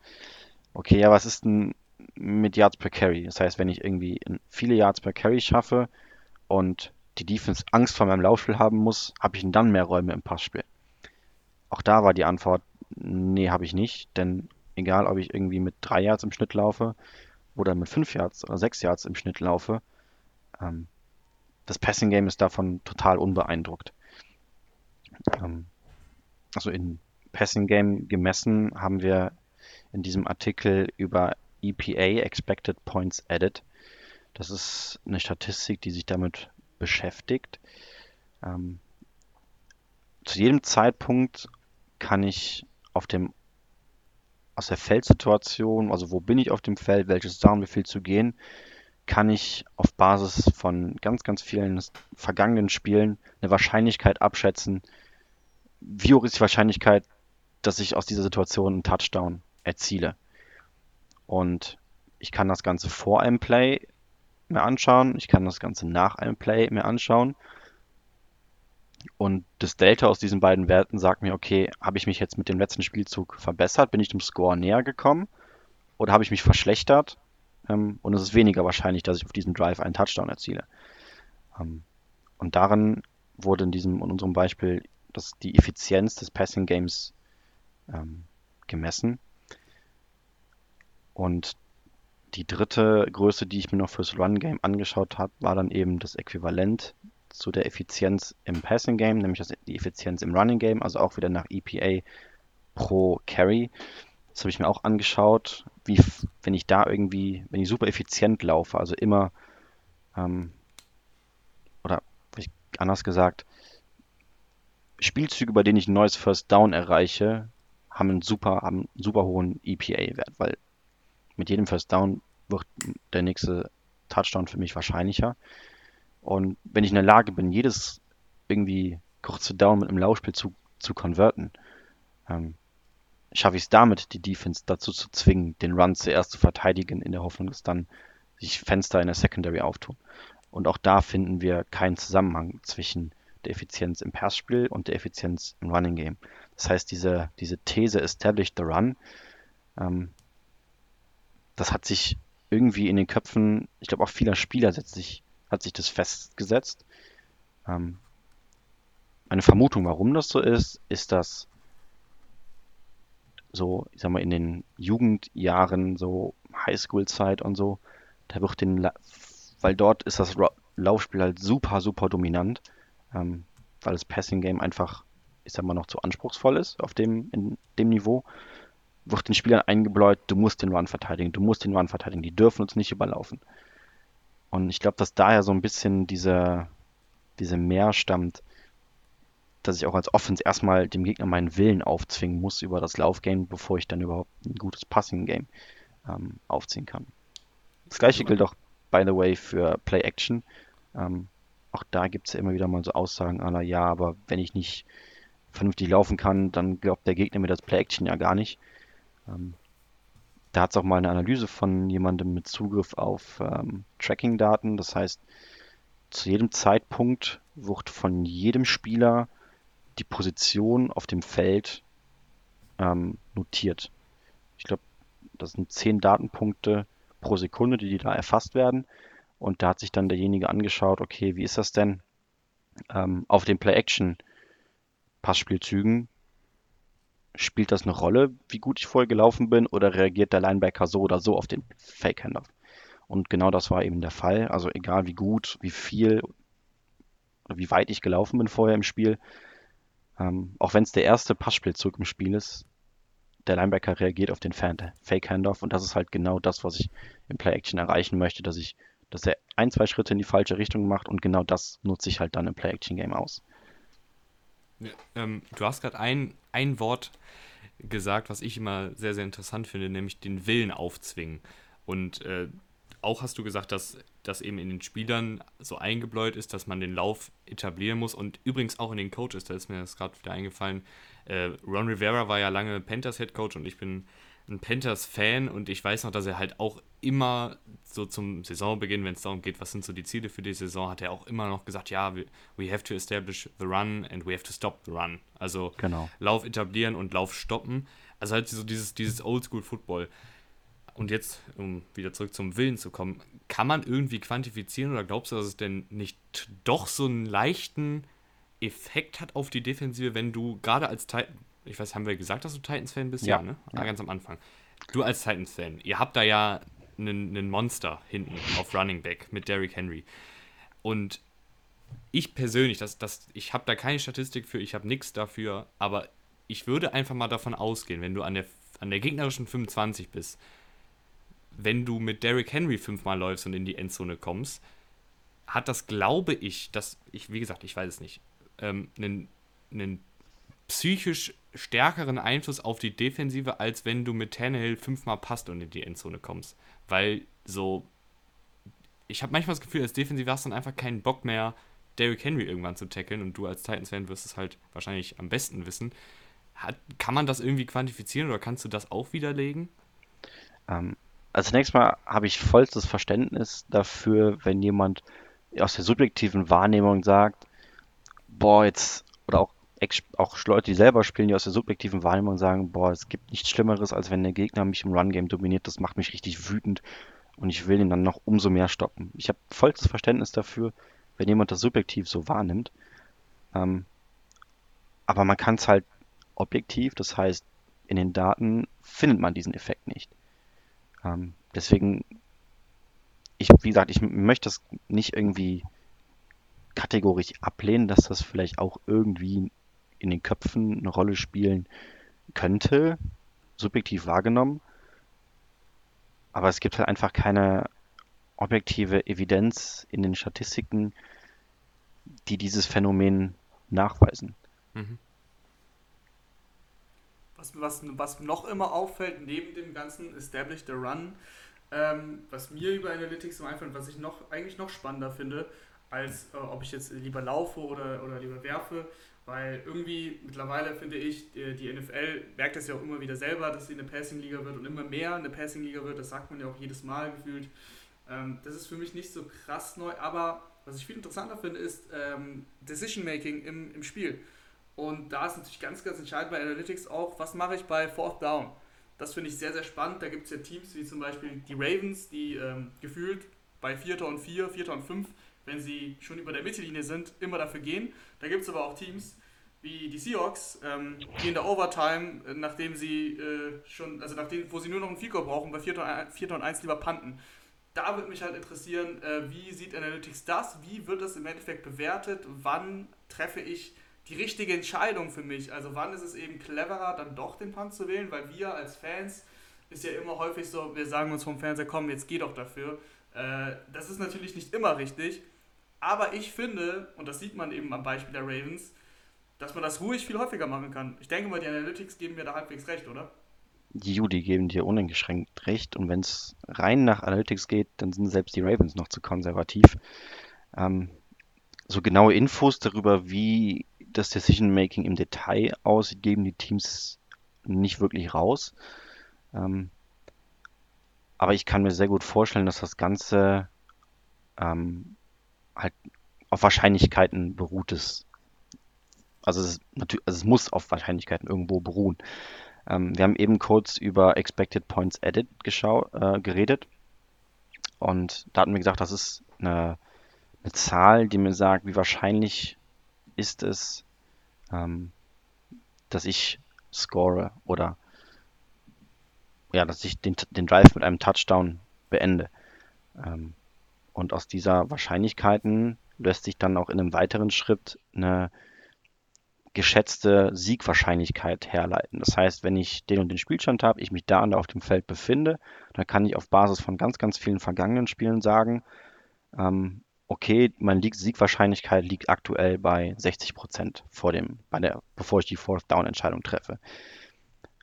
okay, ja, was ist denn mit Yards per Carry? Das heißt, wenn ich irgendwie viele Yards per Carry schaffe und die Defense Angst vor meinem Laufspiel haben muss, habe ich dann mehr Räume im Passspiel? Auch da war die Antwort, nee, habe ich nicht, denn egal, ob ich irgendwie mit drei Yards im Schnitt laufe oder mit fünf Yards oder sechs Yards im Schnitt laufe, ähm, das Passing Game ist davon total unbeeindruckt. Ähm, also in Passing Game gemessen haben wir in diesem Artikel über EPA, Expected Points Added. Das ist eine Statistik, die sich damit beschäftigt. Ähm, zu jedem Zeitpunkt kann ich auf dem aus der Feldsituation, also wo bin ich auf dem Feld, welches Down, wie viel zu gehen, kann ich auf Basis von ganz, ganz vielen vergangenen Spielen eine Wahrscheinlichkeit abschätzen, wie hoch ist die Wahrscheinlichkeit, dass ich aus dieser Situation einen Touchdown erziele. Und ich kann das Ganze vor einem Play mir anschauen, ich kann das Ganze nach einem Play mir anschauen. Und das Delta aus diesen beiden Werten sagt mir, okay, habe ich mich jetzt mit dem letzten Spielzug verbessert? Bin ich dem Score näher gekommen? Oder habe ich mich verschlechtert? Ähm, und es ist weniger wahrscheinlich, dass ich auf diesem Drive einen Touchdown erziele. Ähm, und darin wurde in diesem in unserem Beispiel das, die Effizienz des Passing Games ähm, gemessen. Und die dritte Größe, die ich mir noch fürs Run Game angeschaut habe, war dann eben das Äquivalent zu der Effizienz im Passing Game, nämlich das, die Effizienz im Running Game, also auch wieder nach EPA pro Carry. Das habe ich mir auch angeschaut wie wenn ich da irgendwie, wenn ich super effizient laufe, also immer, ähm, oder anders gesagt, Spielzüge, bei denen ich ein neues First Down erreiche, haben einen super, haben einen super hohen EPA-Wert, weil mit jedem First Down wird der nächste Touchdown für mich wahrscheinlicher. Und wenn ich in der Lage bin, jedes irgendwie kurze Down mit einem Laufspiel zu, zu konverten, ähm, schaffe ich es damit, die Defense dazu zu zwingen, den Run zuerst zu verteidigen, in der Hoffnung, dass dann sich Fenster in der Secondary auftun. Und auch da finden wir keinen Zusammenhang zwischen der Effizienz im Passspiel und der Effizienz im Running Game. Das heißt, diese, diese These Establish the Run, ähm, das hat sich irgendwie in den Köpfen, ich glaube auch vieler Spieler setzt sich, hat sich das festgesetzt. Ähm, eine Vermutung, warum das so ist, ist, dass so, ich sag mal, in den Jugendjahren, so Highschool-Zeit und so, da wird den, weil dort ist das Laufspiel halt super, super dominant, ähm, weil das Passing-Game einfach, ich sag mal, noch zu anspruchsvoll ist auf dem, in dem Niveau, wird den Spielern eingebläut, du musst den Run verteidigen, du musst den Run verteidigen, die dürfen uns nicht überlaufen. Und ich glaube, dass daher so ein bisschen diese, diese Mehr stammt, dass ich auch als Offense erstmal dem Gegner meinen Willen aufzwingen muss über das Laufgame, bevor ich dann überhaupt ein gutes Passing-Game ähm, aufziehen kann. Das gleiche gilt auch, by the way, für Play-Action. Ähm, auch da gibt es ja immer wieder mal so Aussagen aller, ja, aber wenn ich nicht vernünftig laufen kann, dann glaubt der Gegner mir das Play-Action ja gar nicht. Ähm, da hat es auch mal eine Analyse von jemandem mit Zugriff auf ähm, Tracking-Daten. Das heißt, zu jedem Zeitpunkt wird von jedem Spieler die Position auf dem Feld ähm, notiert. Ich glaube, das sind zehn Datenpunkte pro Sekunde, die, die da erfasst werden. Und da hat sich dann derjenige angeschaut, okay, wie ist das denn ähm, auf den Play-Action-Passspielzügen? Spielt das eine Rolle, wie gut ich vorher gelaufen bin, oder reagiert der Linebacker so oder so auf den Fake-Handoff? Und genau das war eben der Fall. Also egal wie gut, wie viel wie weit ich gelaufen bin vorher im Spiel, ähm, auch wenn es der erste Passspielzug im Spiel ist, der Linebacker reagiert auf den Fake Handoff und das ist halt genau das, was ich im Play Action erreichen möchte, dass ich, dass er ein, zwei Schritte in die falsche Richtung macht und genau das nutze ich halt dann im Play Action Game aus. Ja, ähm, du hast gerade ein, ein Wort gesagt, was ich immer sehr, sehr interessant finde, nämlich den Willen aufzwingen. Und äh, auch hast du gesagt, dass das eben in den Spielern so eingebläut ist, dass man den Lauf etablieren muss und übrigens auch in den Coaches, da ist mir das gerade wieder eingefallen. Äh, Ron Rivera war ja lange Panthers Head Coach und ich bin ein Panthers Fan und ich weiß noch, dass er halt auch immer so zum Saisonbeginn, wenn es darum geht, was sind so die Ziele für die Saison, hat er auch immer noch gesagt, ja, we, we have to establish the run and we have to stop the run. Also genau. Lauf etablieren und Lauf stoppen. Also halt so dieses, dieses Oldschool Football. Und jetzt, um wieder zurück zum Willen zu kommen, kann man irgendwie quantifizieren oder glaubst du, dass es denn nicht doch so einen leichten Effekt hat auf die Defensive, wenn du gerade als Titan, ich weiß, haben wir gesagt, dass du Titans-Fan bist? Ja, ja ne? Ja. ganz am Anfang. Du als Titans-Fan, ihr habt da ja einen, einen Monster hinten auf Running Back mit Derrick Henry. Und ich persönlich, das, das, ich habe da keine Statistik für, ich habe nichts dafür, aber ich würde einfach mal davon ausgehen, wenn du an der, an der gegnerischen 25 bist wenn du mit Derrick Henry fünfmal läufst und in die Endzone kommst, hat das, glaube ich, dass ich, wie gesagt, ich weiß es nicht, ähm, einen, einen psychisch stärkeren Einfluss auf die Defensive, als wenn du mit Tannehill fünfmal passt und in die Endzone kommst. Weil so, ich habe manchmal das Gefühl, als Defensive hast du dann einfach keinen Bock mehr, Derrick Henry irgendwann zu tackeln und du als Titans-Fan wirst es halt wahrscheinlich am besten wissen. Hat, kann man das irgendwie quantifizieren oder kannst du das auch widerlegen? Ähm, also zunächst mal habe ich vollstes Verständnis dafür, wenn jemand aus der subjektiven Wahrnehmung sagt, boah, jetzt, oder auch, auch Leute, die selber spielen, die aus der subjektiven Wahrnehmung sagen, boah, es gibt nichts Schlimmeres, als wenn der Gegner mich im Run-Game dominiert, das macht mich richtig wütend und ich will ihn dann noch umso mehr stoppen. Ich habe vollstes Verständnis dafür, wenn jemand das subjektiv so wahrnimmt. Ähm, aber man kann es halt objektiv, das heißt, in den Daten findet man diesen Effekt nicht. Ähm, deswegen, ich, wie gesagt, ich möchte das nicht irgendwie kategorisch ablehnen, dass das vielleicht auch irgendwie in den Köpfen eine Rolle spielen könnte, subjektiv wahrgenommen. Aber es gibt halt einfach keine objektive Evidenz in den Statistiken, die dieses Phänomen nachweisen. Mhm. Was, was, was noch immer auffällt, neben dem ganzen Establish the Run, ähm, was mir über Analytics so einfällt, was ich noch eigentlich noch spannender finde, als äh, ob ich jetzt lieber laufe oder, oder lieber werfe, weil irgendwie mittlerweile finde ich, die, die NFL merkt das ja auch immer wieder selber, dass sie eine Passing-Liga wird und immer mehr eine Passing-Liga wird, das sagt man ja auch jedes Mal gefühlt. Ähm, das ist für mich nicht so krass neu, aber was ich viel interessanter finde, ist ähm, Decision-Making im, im Spiel. Und da ist natürlich ganz, ganz entscheidend bei Analytics auch, was mache ich bei Fourth Down. Das finde ich sehr, sehr spannend. Da gibt es ja Teams wie zum Beispiel die Ravens, die ähm, gefühlt bei 4. und 4, 4. und 5, wenn sie schon über der Mittellinie sind, immer dafür gehen. Da gibt es aber auch Teams wie die Seahawks, ähm, die in der Overtime, äh, nachdem sie äh, schon, also nachdem, wo sie nur noch einen Fico brauchen, bei 4. und 4. und 1 lieber panten. Da würde mich halt interessieren, äh, wie sieht Analytics das? Wie wird das im Endeffekt bewertet? Wann treffe ich die richtige Entscheidung für mich. Also wann ist es eben cleverer, dann doch den Punt zu wählen, weil wir als Fans ist ja immer häufig so, wir sagen uns vom Fernseher, komm, jetzt geh doch dafür. Äh, das ist natürlich nicht immer richtig, aber ich finde, und das sieht man eben am Beispiel der Ravens, dass man das ruhig viel häufiger machen kann. Ich denke mal, die Analytics geben mir da halbwegs recht, oder? Die geben dir uneingeschränkt recht. Und wenn es rein nach Analytics geht, dann sind selbst die Ravens noch zu konservativ. Ähm, so genaue Infos darüber, wie das Decision-Making im Detail aussieht, geben die Teams nicht wirklich raus. Ähm, aber ich kann mir sehr gut vorstellen, dass das Ganze ähm, halt auf Wahrscheinlichkeiten beruht ist. Also es, natürlich, also es muss auf Wahrscheinlichkeiten irgendwo beruhen. Ähm, wir haben eben kurz über Expected Points Added äh, geredet. Und da hatten wir gesagt, das ist eine, eine Zahl, die mir sagt, wie wahrscheinlich ist es, ähm, dass ich score oder ja, dass ich den, den Drive mit einem Touchdown beende. Ähm, und aus dieser Wahrscheinlichkeiten lässt sich dann auch in einem weiteren Schritt eine geschätzte Siegwahrscheinlichkeit herleiten. Das heißt, wenn ich den und den Spielstand habe, ich mich da und da auf dem Feld befinde, dann kann ich auf Basis von ganz, ganz vielen vergangenen Spielen sagen, ähm, okay, meine Siegwahrscheinlichkeit liegt aktuell bei 60 Prozent vor dem, bei der, bevor ich die Fourth Down Entscheidung treffe.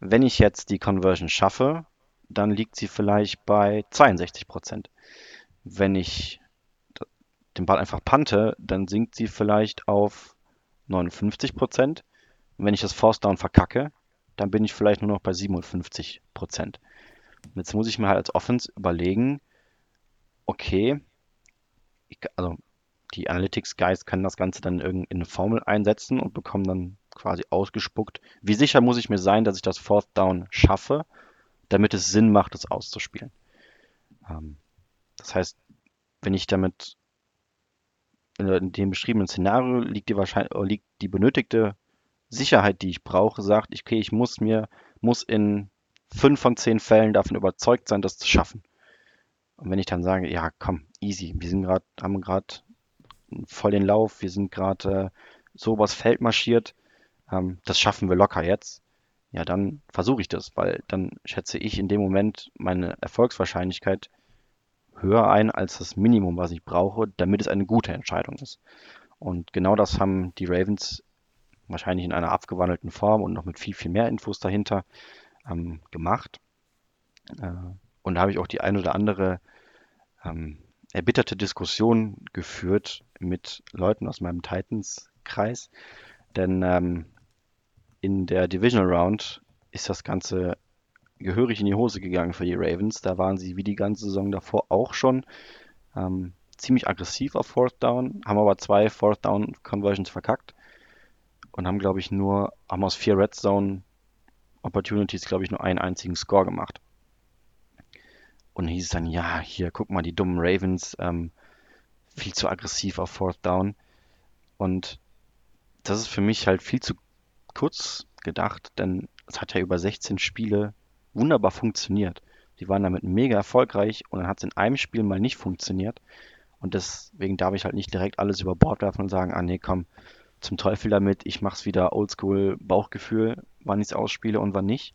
Wenn ich jetzt die Conversion schaffe, dann liegt sie vielleicht bei 62 Prozent. Wenn ich den Ball einfach pante, dann sinkt sie vielleicht auf 59 Prozent. wenn ich das Force Down verkacke, dann bin ich vielleicht nur noch bei 57 Prozent. Jetzt muss ich mir halt als Offense überlegen, okay, ich, also die Analytics Guys können das Ganze dann in eine Formel einsetzen und bekommen dann quasi ausgespuckt. Wie sicher muss ich mir sein, dass ich das Fourth Down schaffe, damit es Sinn macht, es auszuspielen? Ähm, das heißt, wenn ich damit in dem beschriebenen Szenario liegt die wahrscheinlich liegt die benötigte Sicherheit, die ich brauche, sagt, okay, ich muss mir muss in fünf von zehn Fällen davon überzeugt sein, das zu schaffen. Und wenn ich dann sage, ja, komm, easy, wir sind gerade, haben gerade voll den Lauf, wir sind gerade äh, so übers Feld marschiert, ähm, das schaffen wir locker jetzt, ja, dann versuche ich das, weil dann schätze ich in dem Moment meine Erfolgswahrscheinlichkeit höher ein als das Minimum, was ich brauche, damit es eine gute Entscheidung ist. Und genau das haben die Ravens wahrscheinlich in einer abgewandelten Form und noch mit viel, viel mehr Infos dahinter ähm, gemacht. Äh, und da habe ich auch die ein oder andere ähm, erbitterte Diskussion geführt mit Leuten aus meinem Titans-Kreis. Denn ähm, in der Divisional Round ist das Ganze gehörig in die Hose gegangen für die Ravens. Da waren sie wie die ganze Saison davor auch schon ähm, ziemlich aggressiv auf Fourth Down, haben aber zwei Fourth Down Conversions verkackt und haben, glaube ich, nur, haben aus vier Red Zone Opportunities, glaube ich, nur einen einzigen Score gemacht. Und hieß dann, ja, hier, guck mal, die dummen Ravens, ähm, viel zu aggressiv auf Fourth Down. Und das ist für mich halt viel zu kurz gedacht, denn es hat ja über 16 Spiele wunderbar funktioniert. Die waren damit mega erfolgreich und dann hat es in einem Spiel mal nicht funktioniert. Und deswegen darf ich halt nicht direkt alles über Bord werfen und sagen, ah nee, komm, zum Teufel damit, ich mach's wieder oldschool Bauchgefühl, wann ich es ausspiele und wann nicht.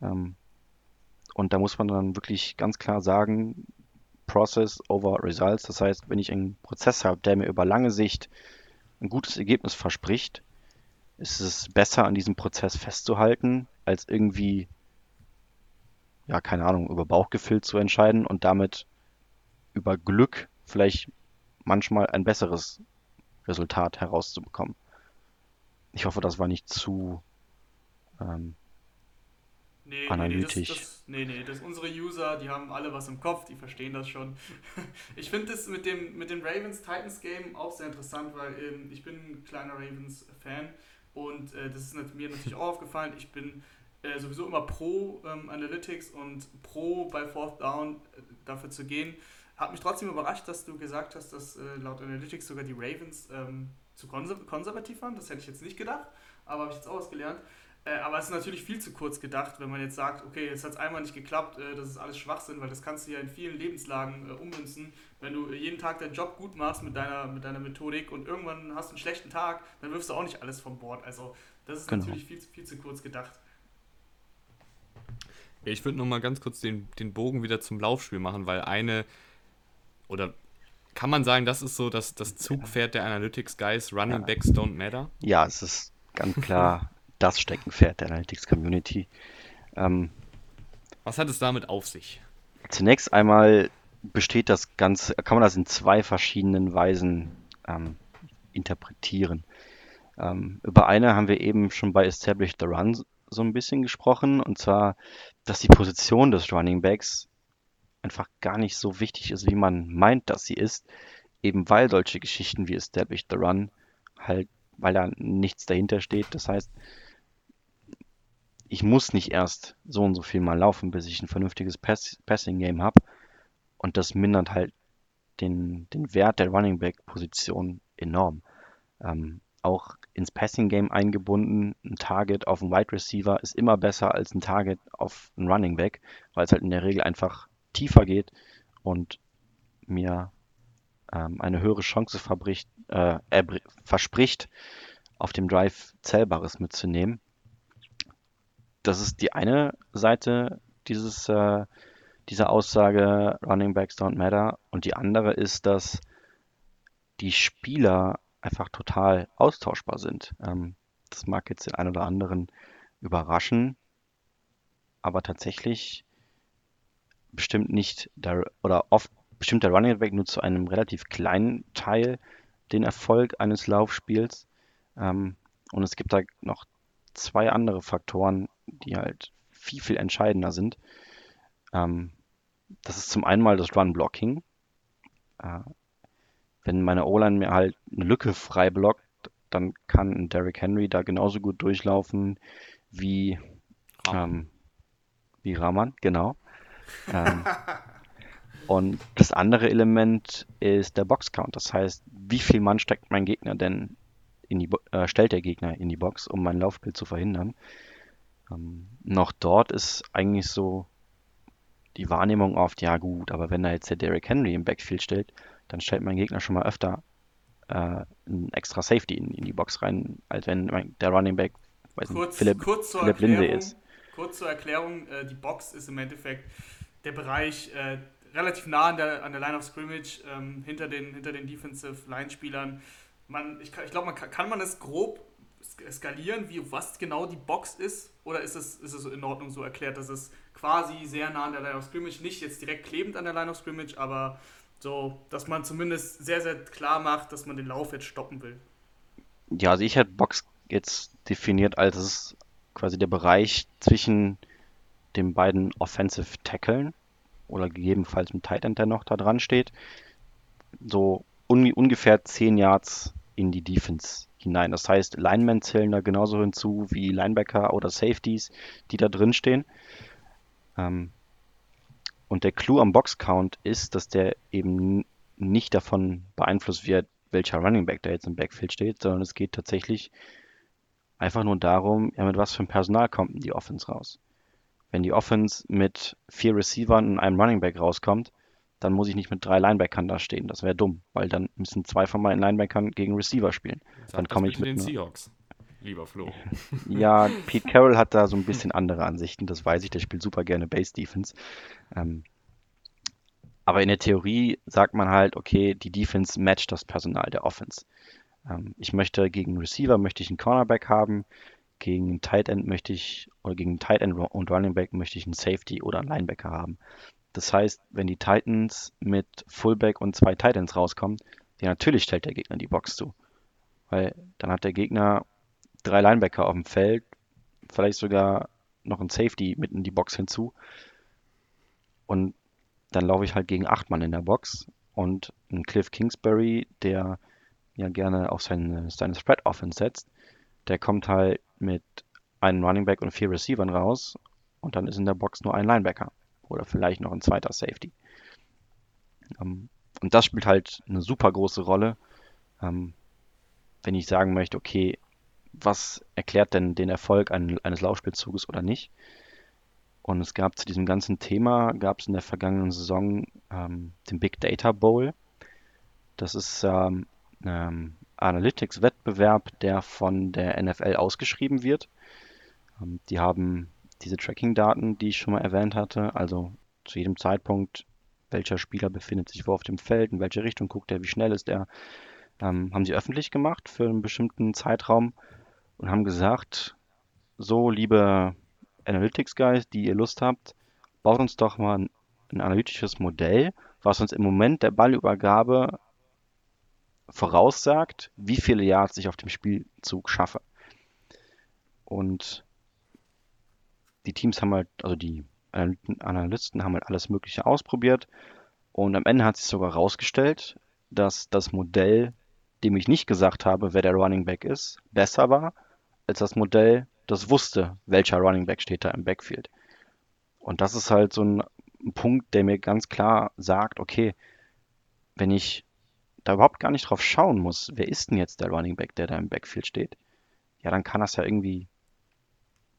Ähm, und da muss man dann wirklich ganz klar sagen, Process over Results. Das heißt, wenn ich einen Prozess habe, der mir über lange Sicht ein gutes Ergebnis verspricht, ist es besser, an diesem Prozess festzuhalten, als irgendwie, ja, keine Ahnung, über Bauchgefühl zu entscheiden und damit über Glück vielleicht manchmal ein besseres Resultat herauszubekommen. Ich hoffe, das war nicht zu ähm, Nee, analytisch. Nee, das, das, nee, nee, das, unsere User, die haben alle was im Kopf, die verstehen das schon. ich finde das mit dem, mit dem Ravens-Titans-Game auch sehr interessant, weil ähm, ich bin ein kleiner Ravens-Fan und äh, das ist mir natürlich auch aufgefallen. Ich bin äh, sowieso immer pro ähm, Analytics und pro bei Fourth Down äh, dafür zu gehen. Hat mich trotzdem überrascht, dass du gesagt hast, dass äh, laut Analytics sogar die Ravens ähm, zu konservativ waren. Das hätte ich jetzt nicht gedacht, aber habe ich jetzt auch was gelernt. Äh, aber es ist natürlich viel zu kurz gedacht, wenn man jetzt sagt, okay, jetzt hat es einmal nicht geklappt, äh, das ist alles Schwachsinn, weil das kannst du ja in vielen Lebenslagen äh, ummünzen. Wenn du jeden Tag deinen Job gut machst mit deiner, mit deiner Methodik und irgendwann hast du einen schlechten Tag, dann wirfst du auch nicht alles vom Bord. Also das ist genau. natürlich viel, viel zu kurz gedacht. Ja, ich würde nochmal ganz kurz den, den Bogen wieder zum Laufspiel machen, weil eine, oder kann man sagen, das ist so das, das Zugpferd der Analytics Guys, Running Backs don't matter? Ja, es ist ganz klar das Steckenpferd der Analytics Community. Ähm, Was hat es damit auf sich? Zunächst einmal besteht das Ganze, kann man das in zwei verschiedenen Weisen ähm, interpretieren. Ähm, über eine haben wir eben schon bei Establish the Run so ein bisschen gesprochen, und zwar, dass die Position des Running Backs einfach gar nicht so wichtig ist, wie man meint, dass sie ist, eben weil solche Geschichten wie Establish the Run halt, weil da nichts dahinter steht. Das heißt, ich muss nicht erst so und so viel mal laufen, bis ich ein vernünftiges Pass Passing Game habe. Und das mindert halt den, den Wert der Running Back Position enorm. Ähm, auch ins Passing Game eingebunden, ein Target auf einen Wide Receiver ist immer besser als ein Target auf einen Running Back, weil es halt in der Regel einfach tiefer geht und mir ähm, eine höhere Chance äh, verspricht, auf dem Drive Zählbares mitzunehmen das ist die eine Seite dieses, äh, dieser Aussage, Running Backs don't matter. Und die andere ist, dass die Spieler einfach total austauschbar sind. Ähm, das mag jetzt den einen oder anderen überraschen, aber tatsächlich bestimmt nicht der, oder oft bestimmt der Running Back nur zu einem relativ kleinen Teil den Erfolg eines Laufspiels. Ähm, und es gibt da noch zwei andere Faktoren, die halt viel, viel entscheidender sind. Ähm, das ist zum einen mal das Run-Blocking. Äh, wenn meine O-Line mir halt eine Lücke frei blockt, dann kann ein Derrick Henry da genauso gut durchlaufen wie ähm, wie Rahman genau. ähm, und das andere Element ist der Boxcount. Das heißt, wie viel Mann steckt mein Gegner denn in die, äh, stellt der Gegner in die Box, um mein Laufspiel zu verhindern. Ähm, noch dort ist eigentlich so die Wahrnehmung oft, ja gut, aber wenn da jetzt der Derrick Henry im Backfield steht, dann stellt mein Gegner schon mal öfter äh, ein extra Safety in, in, die Box rein, als wenn der Running Back weiß kurz, nicht, Philipp, kurz zur Philipp Linde ist. Kurz zur Erklärung, äh, die Box ist im Endeffekt der Bereich äh, relativ nah an der, an der Line of Scrimmage, ähm, hinter, den, hinter den Defensive Line-Spielern. Man, ich ich glaube, man kann, kann man es grob skalieren, wie was genau die Box ist? Oder ist es, ist es in Ordnung so erklärt, dass es quasi sehr nah an der Line of Scrimmage, nicht jetzt direkt klebend an der Line of Scrimmage, aber so, dass man zumindest sehr, sehr klar macht, dass man den Lauf jetzt stoppen will? Ja, also ich hätte Box jetzt definiert als quasi der Bereich zwischen den beiden Offensive Tackeln oder gegebenenfalls ein Tight End, der noch da dran steht. So un ungefähr 10 Yards in die Defense hinein. Das heißt, Linemen zählen da genauso hinzu wie Linebacker oder Safeties, die da drin stehen. Ähm, und der Clou am Boxcount ist, dass der eben nicht davon beeinflusst wird, welcher Running Back da jetzt im Backfield steht, sondern es geht tatsächlich einfach nur darum, ja, mit was für einem Personal kommt denn die Offense raus. Wenn die Offense mit vier Receivern und einem Running Back rauskommt, dann muss ich nicht mit drei Linebackern da stehen. Das wäre dumm, weil dann müssen zwei von meinen Linebackern gegen Receiver spielen. Sag dann komme ich mit den Seahawks. Lieber Flo. ja, Pete Carroll hat da so ein bisschen andere Ansichten, das weiß ich, der spielt super gerne Base Defense. Ähm, aber in der Theorie sagt man halt, okay, die Defense matcht das Personal der Offense. Ähm, ich möchte gegen Receiver möchte ich einen Cornerback haben, gegen Tight End möchte ich oder gegen Tight End und Running Back möchte ich einen Safety oder einen Linebacker haben. Das heißt, wenn die Titans mit Fullback und zwei Titans rauskommen, ja, natürlich stellt der Gegner die Box zu. Weil dann hat der Gegner drei Linebacker auf dem Feld, vielleicht sogar noch ein Safety mitten in die Box hinzu. Und dann laufe ich halt gegen acht Mann in der Box und ein Cliff Kingsbury, der ja gerne auf seine, seine Spread Offense setzt, der kommt halt mit einem Running Back und vier Receivern raus und dann ist in der Box nur ein Linebacker oder vielleicht noch ein zweiter Safety. Ähm, und das spielt halt eine super große Rolle, ähm, wenn ich sagen möchte, okay, was erklärt denn den Erfolg eines Laufspielzuges oder nicht? Und es gab zu diesem ganzen Thema, gab es in der vergangenen Saison ähm, den Big Data Bowl. Das ist ähm, ähm, Analytics-Wettbewerb, der von der NFL ausgeschrieben wird. Ähm, die haben diese Tracking-Daten, die ich schon mal erwähnt hatte, also zu jedem Zeitpunkt, welcher Spieler befindet sich wo auf dem Feld, in welche Richtung guckt er, wie schnell ist er, ähm, haben sie öffentlich gemacht für einen bestimmten Zeitraum. und haben gesagt, so liebe Analytics Guys, die ihr Lust habt, baut uns doch mal ein, ein analytisches Modell, was uns im Moment der Ballübergabe voraussagt, wie viele Yards ich auf dem Spielzug schaffe. Und die Teams haben halt, also die Analysten haben halt alles Mögliche ausprobiert. Und am Ende hat sich sogar herausgestellt, dass das Modell, dem ich nicht gesagt habe, wer der Running Back ist, besser war als das Modell, das wusste, welcher Running Back steht da im Backfield. Und das ist halt so ein, Punkt, der mir ganz klar sagt, okay, wenn ich da überhaupt gar nicht drauf schauen muss, wer ist denn jetzt der Running Back, der da im Backfield steht, ja, dann kann das ja irgendwie,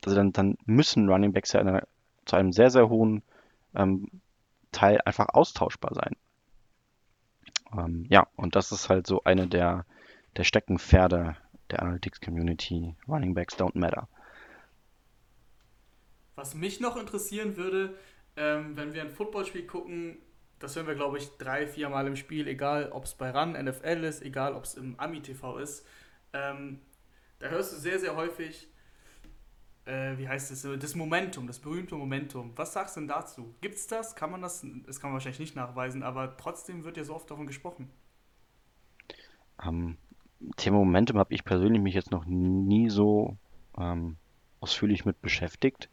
also dann, dann müssen Running Backs ja einer, zu einem sehr, sehr hohen ähm, Teil einfach austauschbar sein. Ähm, ja, und das ist halt so eine der, der Steckenpferde der Analytics Community. Running Backs don't matter. Was mich noch interessieren würde, ähm, wenn wir ein Footballspiel gucken, das hören wir, glaube ich, drei, vier Mal im Spiel, egal ob es bei RAN, NFL ist, egal ob es im Ami-TV ist. Ähm, da hörst du sehr, sehr häufig, äh, wie heißt es, das Momentum, das berühmte Momentum. Was sagst du denn dazu? Gibt es das? Kann man das? Das kann man wahrscheinlich nicht nachweisen, aber trotzdem wird ja so oft davon gesprochen. Ähm, Thema Momentum habe ich persönlich mich jetzt noch nie so ähm, ausführlich mit beschäftigt.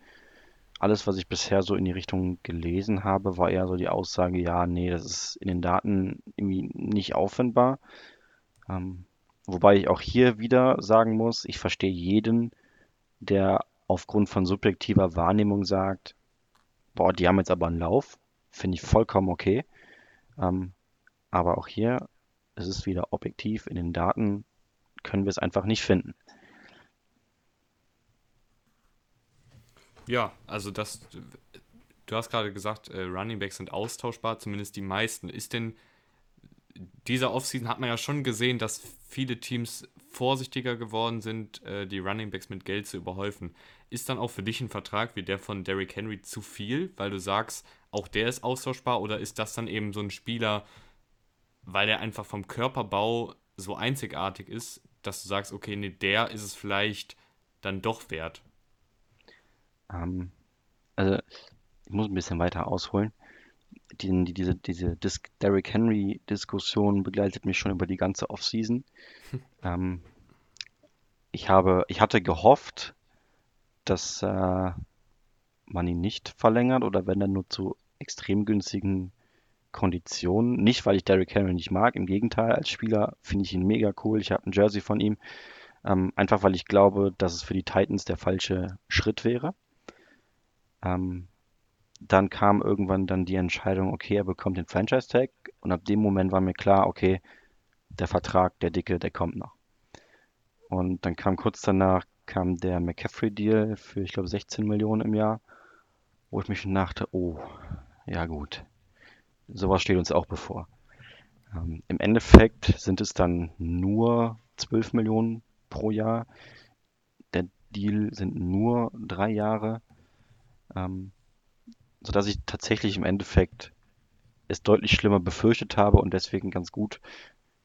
Alles, was ich bisher so in die Richtung gelesen habe, war eher so die Aussage, ja, nee, das ist in den Daten irgendwie nicht auffindbar. Ähm, wobei ich auch hier wieder sagen muss, ich verstehe jeden, der aufgrund von subjektiver Wahrnehmung sagt, boah, die haben jetzt aber einen Lauf, finde ich vollkommen okay. Ähm, aber auch hier es ist wieder objektiv. In den Daten können wir es einfach nicht finden. Ja, also das, du hast gerade gesagt, äh, Running Backs sind austauschbar, zumindest die meisten. Ist denn dieser Offseason hat man ja schon gesehen, dass viele Teams vorsichtiger geworden sind, äh, die Running Backs mit Geld zu überhäufen. Ist dann auch für dich ein Vertrag wie der von Derrick Henry zu viel, weil du sagst, auch der ist austauschbar oder ist das dann eben so ein Spieler, weil er einfach vom Körperbau so einzigartig ist, dass du sagst, okay, nee, der ist es vielleicht dann doch wert? Ähm, also, ich muss ein bisschen weiter ausholen. Die, die, diese diese Dis Derrick Henry-Diskussion begleitet mich schon über die ganze Offseason. ähm, ich habe, ich hatte gehofft, dass äh, man ihn nicht verlängert oder wenn dann nur zu extrem günstigen Konditionen. Nicht, weil ich Derrick Henry nicht mag, im Gegenteil, als Spieler finde ich ihn mega cool. Ich habe ein Jersey von ihm. Ähm, einfach weil ich glaube, dass es für die Titans der falsche Schritt wäre. Ähm, dann kam irgendwann dann die Entscheidung, okay, er bekommt den Franchise Tag und ab dem Moment war mir klar, okay, der Vertrag, der dicke, der kommt noch. Und dann kam kurz danach kam der McCaffrey Deal für ich glaube 16 Millionen im Jahr, wo ich mich schon dachte, oh, ja gut, sowas steht uns auch bevor. Ähm, Im Endeffekt sind es dann nur 12 Millionen pro Jahr. Der Deal sind nur drei Jahre, ähm, sodass ich tatsächlich im Endeffekt es deutlich schlimmer befürchtet habe und deswegen ganz gut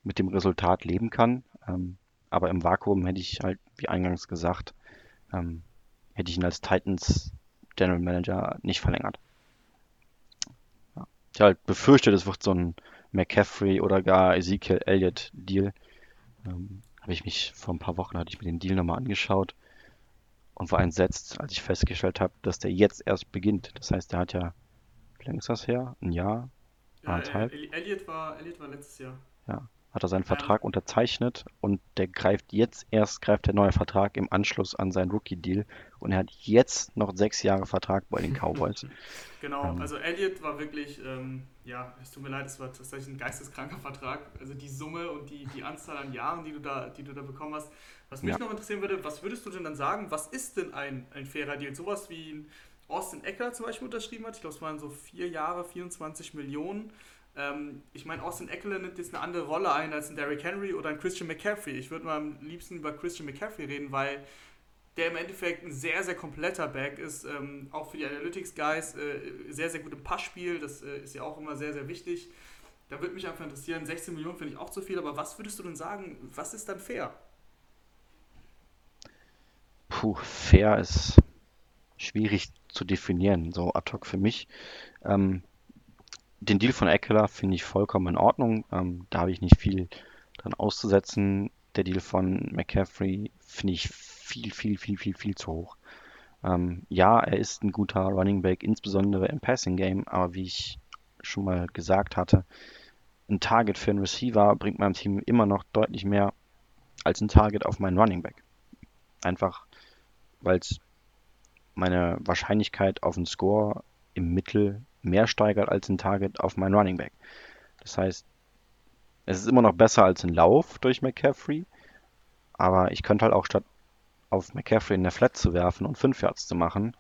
mit dem Resultat leben kann. Ähm, aber im Vakuum hätte ich halt, wie eingangs gesagt, ähm, hätte ich ihn als Titans General Manager nicht verlängert ich halt befürchte, das wird so ein McCaffrey oder gar Ezekiel Elliott Deal. Ähm, habe ich mich vor ein paar Wochen hatte ich mir den Deal nochmal angeschaut und war entsetzt, als ich festgestellt habe, dass der jetzt erst beginnt. Das heißt, der hat ja, wie lange ist das her? Ein Jahr? Ja, anderthalb? Elliott war, Elliott war letztes Jahr. Ja, hat er seinen Vertrag unterzeichnet und der greift jetzt erst, greift der neue Vertrag im Anschluss an seinen Rookie-Deal und er hat jetzt noch sechs Jahre Vertrag bei den Cowboys. genau, ähm. also Elliott war wirklich, ähm, ja, es tut mir leid, es war tatsächlich ein geisteskranker Vertrag. Also die Summe und die, die Anzahl an Jahren, die du da, die du da bekommen hast. Was mich ja. noch interessieren würde, was würdest du denn dann sagen, was ist denn ein, ein fairer Deal? Sowas wie ein Austin Eckler zum Beispiel unterschrieben hat, ich glaube, es waren so vier Jahre, 24 Millionen. Ähm, ich meine, Austin Eckler nimmt jetzt eine andere Rolle ein als ein Derrick Henry oder ein Christian McCaffrey. Ich würde mal am liebsten über Christian McCaffrey reden, weil der im Endeffekt ein sehr, sehr kompletter Back ist, ähm, auch für die Analytics-Guys, äh, sehr, sehr gut im Passspiel, das äh, ist ja auch immer sehr, sehr wichtig. Da würde mich einfach interessieren, 16 Millionen finde ich auch zu viel, aber was würdest du denn sagen, was ist dann fair? Puh, fair ist schwierig zu definieren, so ad hoc für mich. Ähm, den Deal von Eckler finde ich vollkommen in Ordnung. Ähm, da habe ich nicht viel dran auszusetzen. Der Deal von McCaffrey finde ich viel, viel, viel, viel, viel zu hoch. Ähm, ja, er ist ein guter Running Back, insbesondere im Passing Game, aber wie ich schon mal gesagt hatte, ein Target für einen Receiver bringt meinem Team immer noch deutlich mehr als ein Target auf meinen Running Back. Einfach, weil es meine Wahrscheinlichkeit auf einen Score im Mittel mehr steigert als ein Target auf meinen Running Back. Das heißt, es ist immer noch besser als ein Lauf durch McCaffrey, aber ich könnte halt auch statt auf McCaffrey in der Flat zu werfen und 5 Yards zu machen,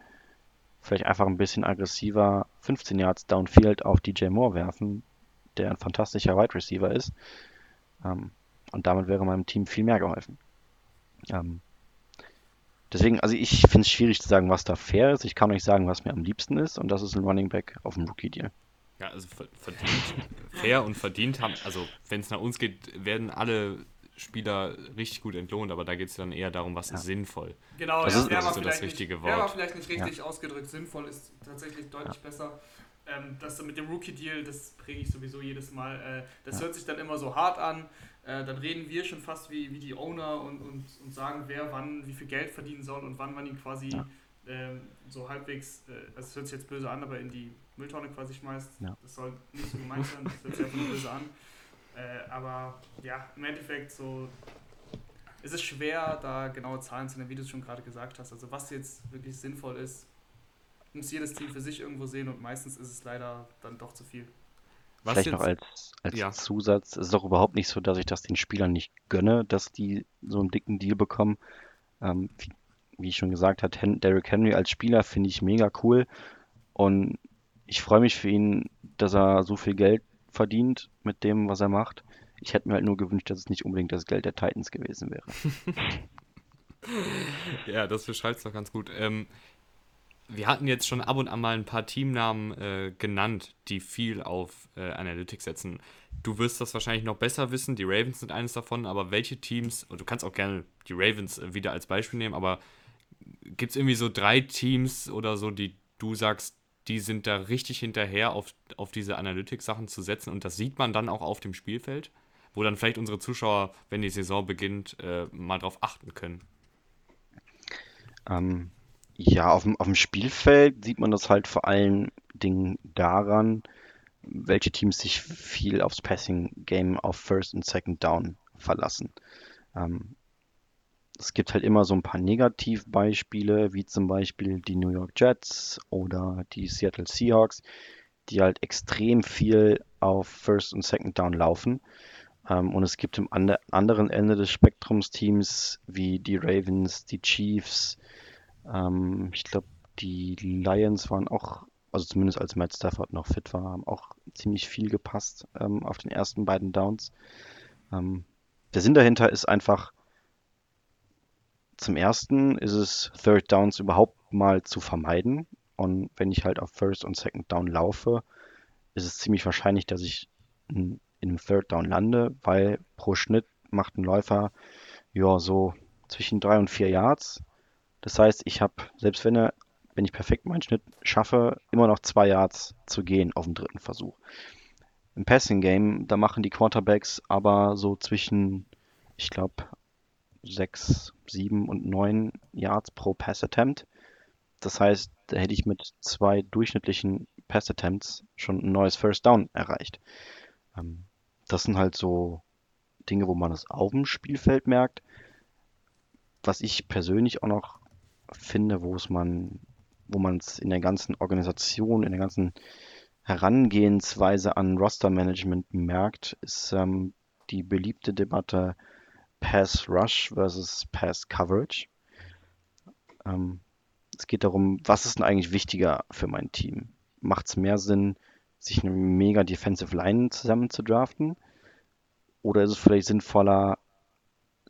vielleicht einfach ein bisschen aggressiver 15 Yards downfield auf DJ Moore werfen, der ein fantastischer Wide Receiver ist. Ähm, und damit wäre meinem Team viel mehr geholfen. Ähm, deswegen, also ich finde es schwierig zu sagen, was da fair ist. Ich kann euch sagen, was mir am liebsten ist, und das ist ein Running Back auf dem Rookie-Deal. Ja, also verdient, fair und verdient haben, also wenn es nach uns geht, werden alle Spieler richtig gut entlohnt, aber da geht es dann eher darum, was ja. ist sinnvoll. Genau, das, ja, ist, das ist so das richtige nicht, Wort. Ja, vielleicht nicht richtig ja. ausgedrückt. Sinnvoll ist tatsächlich deutlich besser. Ähm, das mit dem Rookie-Deal, das präge ich sowieso jedes Mal. Äh, das hört sich dann immer so hart an. Äh, dann reden wir schon fast wie, wie die Owner und, und, und sagen, wer wann wie viel Geld verdienen soll und wann man ihn quasi ähm, so halbwegs, äh, also es hört sich jetzt böse an, aber in die Mülltonne quasi schmeißt. Das soll nicht so gemeint sein, das hört sich einfach nur böse an. Äh, aber ja, im Endeffekt so es ist schwer, da genaue Zahlen zu nennen, wie du es schon gerade gesagt hast. Also was jetzt wirklich sinnvoll ist, muss jedes Team für sich irgendwo sehen und meistens ist es leider dann doch zu viel. Was Vielleicht jetzt? noch als, als ja. Zusatz, es ist doch überhaupt nicht so, dass ich das den Spielern nicht gönne, dass die so einen dicken Deal bekommen. Ähm, wie, wie, ich schon gesagt habe, Derrick Henry als Spieler finde ich mega cool und ich freue mich für ihn, dass er so viel Geld verdient mit dem, was er macht. Ich hätte mir halt nur gewünscht, dass es nicht unbedingt das Geld der Titans gewesen wäre. ja, das beschreibt es doch ganz gut. Ähm, wir hatten jetzt schon ab und an mal ein paar Teamnamen äh, genannt, die viel auf äh, Analytics setzen. Du wirst das wahrscheinlich noch besser wissen. Die Ravens sind eines davon, aber welche Teams, und du kannst auch gerne die Ravens äh, wieder als Beispiel nehmen, aber gibt es irgendwie so drei Teams oder so, die du sagst, die sind da richtig hinterher, auf, auf diese Analytics-Sachen zu setzen. Und das sieht man dann auch auf dem Spielfeld, wo dann vielleicht unsere Zuschauer, wenn die Saison beginnt, äh, mal drauf achten können. Ähm, ja, auf dem, auf dem Spielfeld sieht man das halt vor allen Dingen daran, welche Teams sich viel aufs Passing-Game auf First und Second Down verlassen. Ähm, es gibt halt immer so ein paar Negativbeispiele, wie zum Beispiel die New York Jets oder die Seattle Seahawks, die halt extrem viel auf First und Second Down laufen. Ähm, und es gibt im anderen Ende des Spektrums Teams wie die Ravens, die Chiefs, ähm, ich glaube, die Lions waren auch, also zumindest als Matt Stafford noch fit war, haben auch ziemlich viel gepasst ähm, auf den ersten beiden Downs. der Sinn dahinter ist einfach, zum ersten ist es Third Downs überhaupt mal zu vermeiden. Und wenn ich halt auf First und Second Down laufe, ist es ziemlich wahrscheinlich, dass ich in, in einem Third Down lande, weil pro Schnitt macht ein Läufer ja so zwischen drei und vier Yards. Das heißt, ich habe, selbst wenn er, wenn ich perfekt meinen Schnitt schaffe, immer noch zwei Yards zu gehen auf dem dritten Versuch. Im Passing Game, da machen die Quarterbacks aber so zwischen, ich glaube, 6, 7 und 9 Yards pro Pass Attempt. Das heißt, da hätte ich mit zwei durchschnittlichen Pass Attempts schon ein neues First Down erreicht. Ähm, das sind halt so Dinge, wo man es auf dem Spielfeld merkt. Was ich persönlich auch noch finde, wo es man, wo man es in der ganzen Organisation, in der ganzen Herangehensweise an Roster-Management merkt, ist ähm, die beliebte Debatte Pass Rush versus Pass Coverage. Ähm, es geht darum, was ist denn eigentlich wichtiger für mein Team? Macht es mehr Sinn, sich eine mega Defensive Line zusammen zu draften? Oder ist es vielleicht sinnvoller,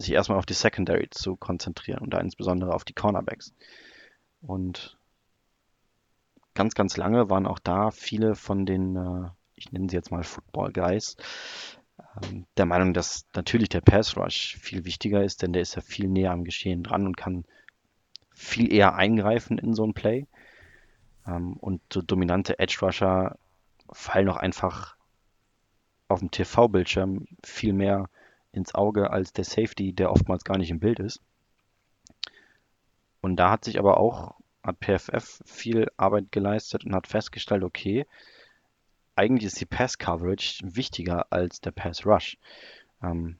sich erstmal auf die Secondary zu konzentrieren und da insbesondere auf die Cornerbacks? Und ganz, ganz lange waren auch da viele von den, äh, ich nenne sie jetzt mal Football Guys, ähm, der Meinung, dass natürlich der Pass Rush viel wichtiger ist, denn der ist ja viel näher am Geschehen dran und kann viel eher eingreifen in so ein Play. Ähm, und so dominante Edge Rusher fallen auch einfach auf dem TV-Bildschirm viel mehr ins Auge als der Safety, der oftmals gar nicht im Bild ist. Und da hat sich aber auch, hat PFF viel Arbeit geleistet und hat festgestellt, okay, eigentlich ist die Pass Coverage wichtiger als der Pass Rush. Ähm,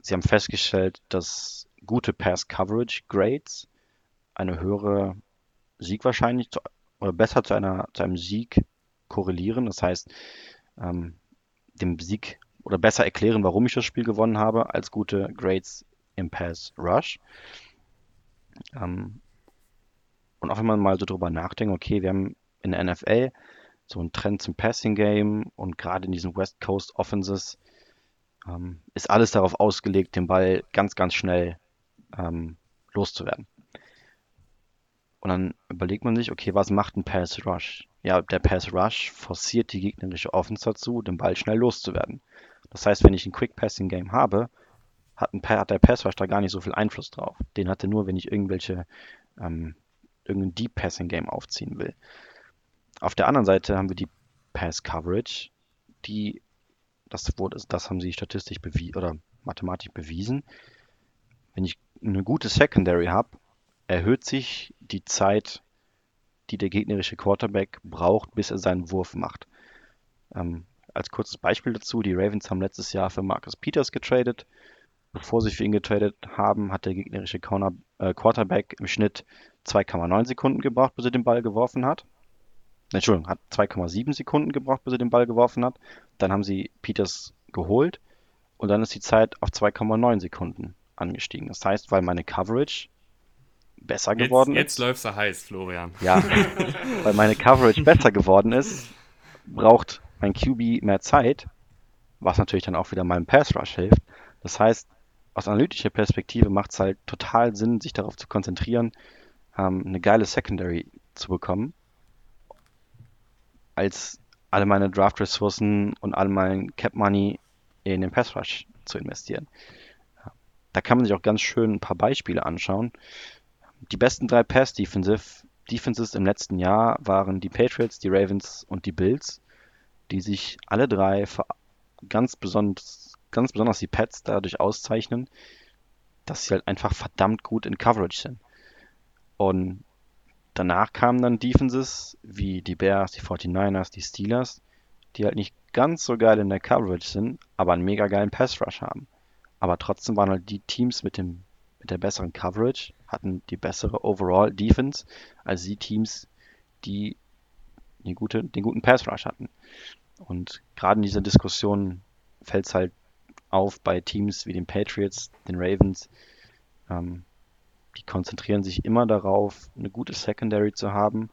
sie haben festgestellt, dass gute Pass Coverage Grades eine höhere Siegwahrscheinlichkeit oder besser zu, einer, zu einem Sieg korrelieren. Das heißt, ähm, dem Sieg oder besser erklären, warum ich das Spiel gewonnen habe, als gute Grades im Pass Rush. Ähm, und auch wenn man mal so drüber nachdenkt, okay, wir haben in der NFL so einen Trend zum Passing Game und gerade in diesen West Coast Offenses ähm, ist alles darauf ausgelegt, den Ball ganz, ganz schnell ähm, loszuwerden. Und dann überlegt man sich, okay, was macht ein Pass Rush? Ja, der Pass Rush forciert die gegnerische Offense dazu, den Ball schnell loszuwerden. Das heißt, wenn ich ein Quick Passing Game habe, hat, ein, hat der Pass da gar nicht so viel Einfluss drauf. Den hat er nur, wenn ich irgendwelche ähm, irgendein Deep Passing Game aufziehen will. Auf der anderen Seite haben wir die Pass Coverage, die das wurde, das haben sie statistisch bewiesen oder mathematisch bewiesen. Wenn ich eine gute Secondary habe, erhöht sich die Zeit, die der gegnerische Quarterback braucht, bis er seinen Wurf macht. Ähm, als kurzes Beispiel dazu, die Ravens haben letztes Jahr für Marcus Peters getradet. Bevor sie für ihn getradet haben, hat der gegnerische Corner, äh, Quarterback im Schnitt 2,9 Sekunden gebraucht, bis er den Ball geworfen hat. Entschuldigung, hat 2,7 Sekunden gebraucht, bis er den Ball geworfen hat. Dann haben sie Peters geholt und dann ist die Zeit auf 2,9 Sekunden angestiegen. Das heißt, weil meine Coverage besser jetzt, geworden jetzt ist. Jetzt läuft er heiß, Florian. Ja, weil meine Coverage besser geworden ist, braucht mein QB mehr Zeit, was natürlich dann auch wieder meinem Pass Rush hilft. Das heißt, aus analytischer Perspektive macht es halt total Sinn, sich darauf zu konzentrieren, ähm, eine geile Secondary zu bekommen, als alle meine Draft-Ressourcen und all mein Cap-Money in den Pass Rush zu investieren. Da kann man sich auch ganz schön ein paar Beispiele anschauen. Die besten drei Pass-Defensive Defenses im letzten Jahr waren die Patriots, die Ravens und die Bills, die sich alle drei ganz besonders, ganz besonders die Pets dadurch auszeichnen, dass sie halt einfach verdammt gut in Coverage sind. Und danach kamen dann Defenses wie die Bears, die 49ers, die Steelers, die halt nicht ganz so geil in der Coverage sind, aber einen mega geilen Pass Rush haben. Aber trotzdem waren halt die Teams mit dem mit der besseren Coverage, hatten die bessere Overall Defense als die Teams, die die gute, den guten Pass Rush hatten. Und gerade in dieser Diskussion fällt es halt auf bei Teams wie den Patriots, den Ravens. Ähm, die konzentrieren sich immer darauf, eine gute Secondary zu haben.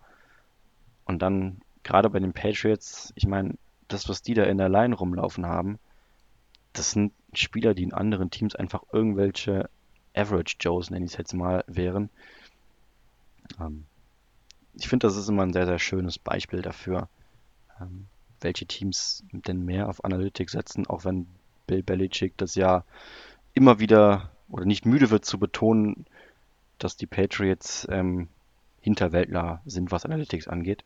Und dann gerade bei den Patriots, ich meine, das, was die da in der Line rumlaufen haben, das sind Spieler, die in anderen Teams einfach irgendwelche Average Joes, nenne ich es jetzt mal, wären. Ähm, ich finde, das ist immer ein sehr, sehr schönes Beispiel dafür, ähm, welche Teams denn mehr auf Analytics setzen, auch wenn Bill Belichick das ja immer wieder oder nicht müde wird zu betonen, dass die Patriots ähm, Hinterwäldler sind, was Analytics angeht.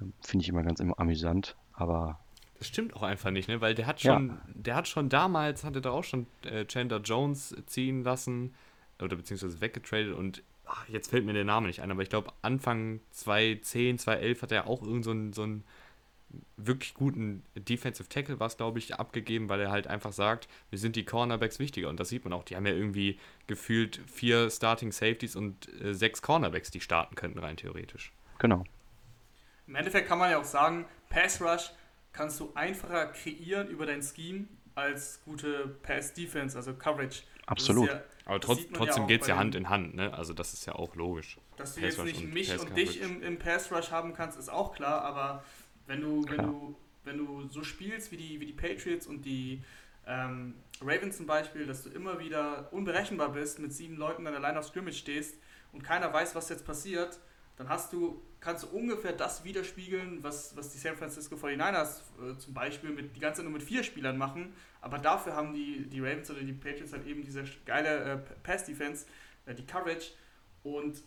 Ähm, finde ich immer ganz amüsant, aber das stimmt auch einfach nicht, ne? Weil der hat schon, ja. der hat schon damals, hatte da auch schon äh, Chandler Jones ziehen lassen oder beziehungsweise weggetradet und ach, jetzt fällt mir der Name nicht ein, aber ich glaube Anfang 2010, 2011 hat er auch irgend so einen, so einen wirklich guten Defensive Tackle was glaube ich abgegeben, weil er halt einfach sagt, wir sind die Cornerbacks wichtiger und das sieht man auch. Die haben ja irgendwie gefühlt vier Starting Safeties und äh, sechs Cornerbacks, die starten könnten rein theoretisch. Genau. Im Endeffekt kann man ja auch sagen, Pass Rush kannst du einfacher kreieren über dein Scheme als gute Pass-Defense, also Coverage. Absolut. Ja, Aber trotz, trotzdem ja geht es ja Hand in Hand, ne? Also das ist ja auch logisch. Dass du jetzt nicht und mich und dich im, im Pass-Rush haben kannst, ist auch klar, aber wenn du, wenn du, wenn du so spielst wie die, wie die Patriots und die ähm, Ravens zum Beispiel, dass du immer wieder unberechenbar bist, mit sieben Leuten an der Line of Scrimmage stehst und keiner weiß, was jetzt passiert, dann hast du, kannst du ungefähr das widerspiegeln, was, was die San Francisco 49ers äh, zum Beispiel mit, die ganze Zeit nur mit vier Spielern machen. Aber dafür haben die, die Ravens oder die Patriots halt eben diese geile äh, Pass-Defense, äh, die Coverage. Und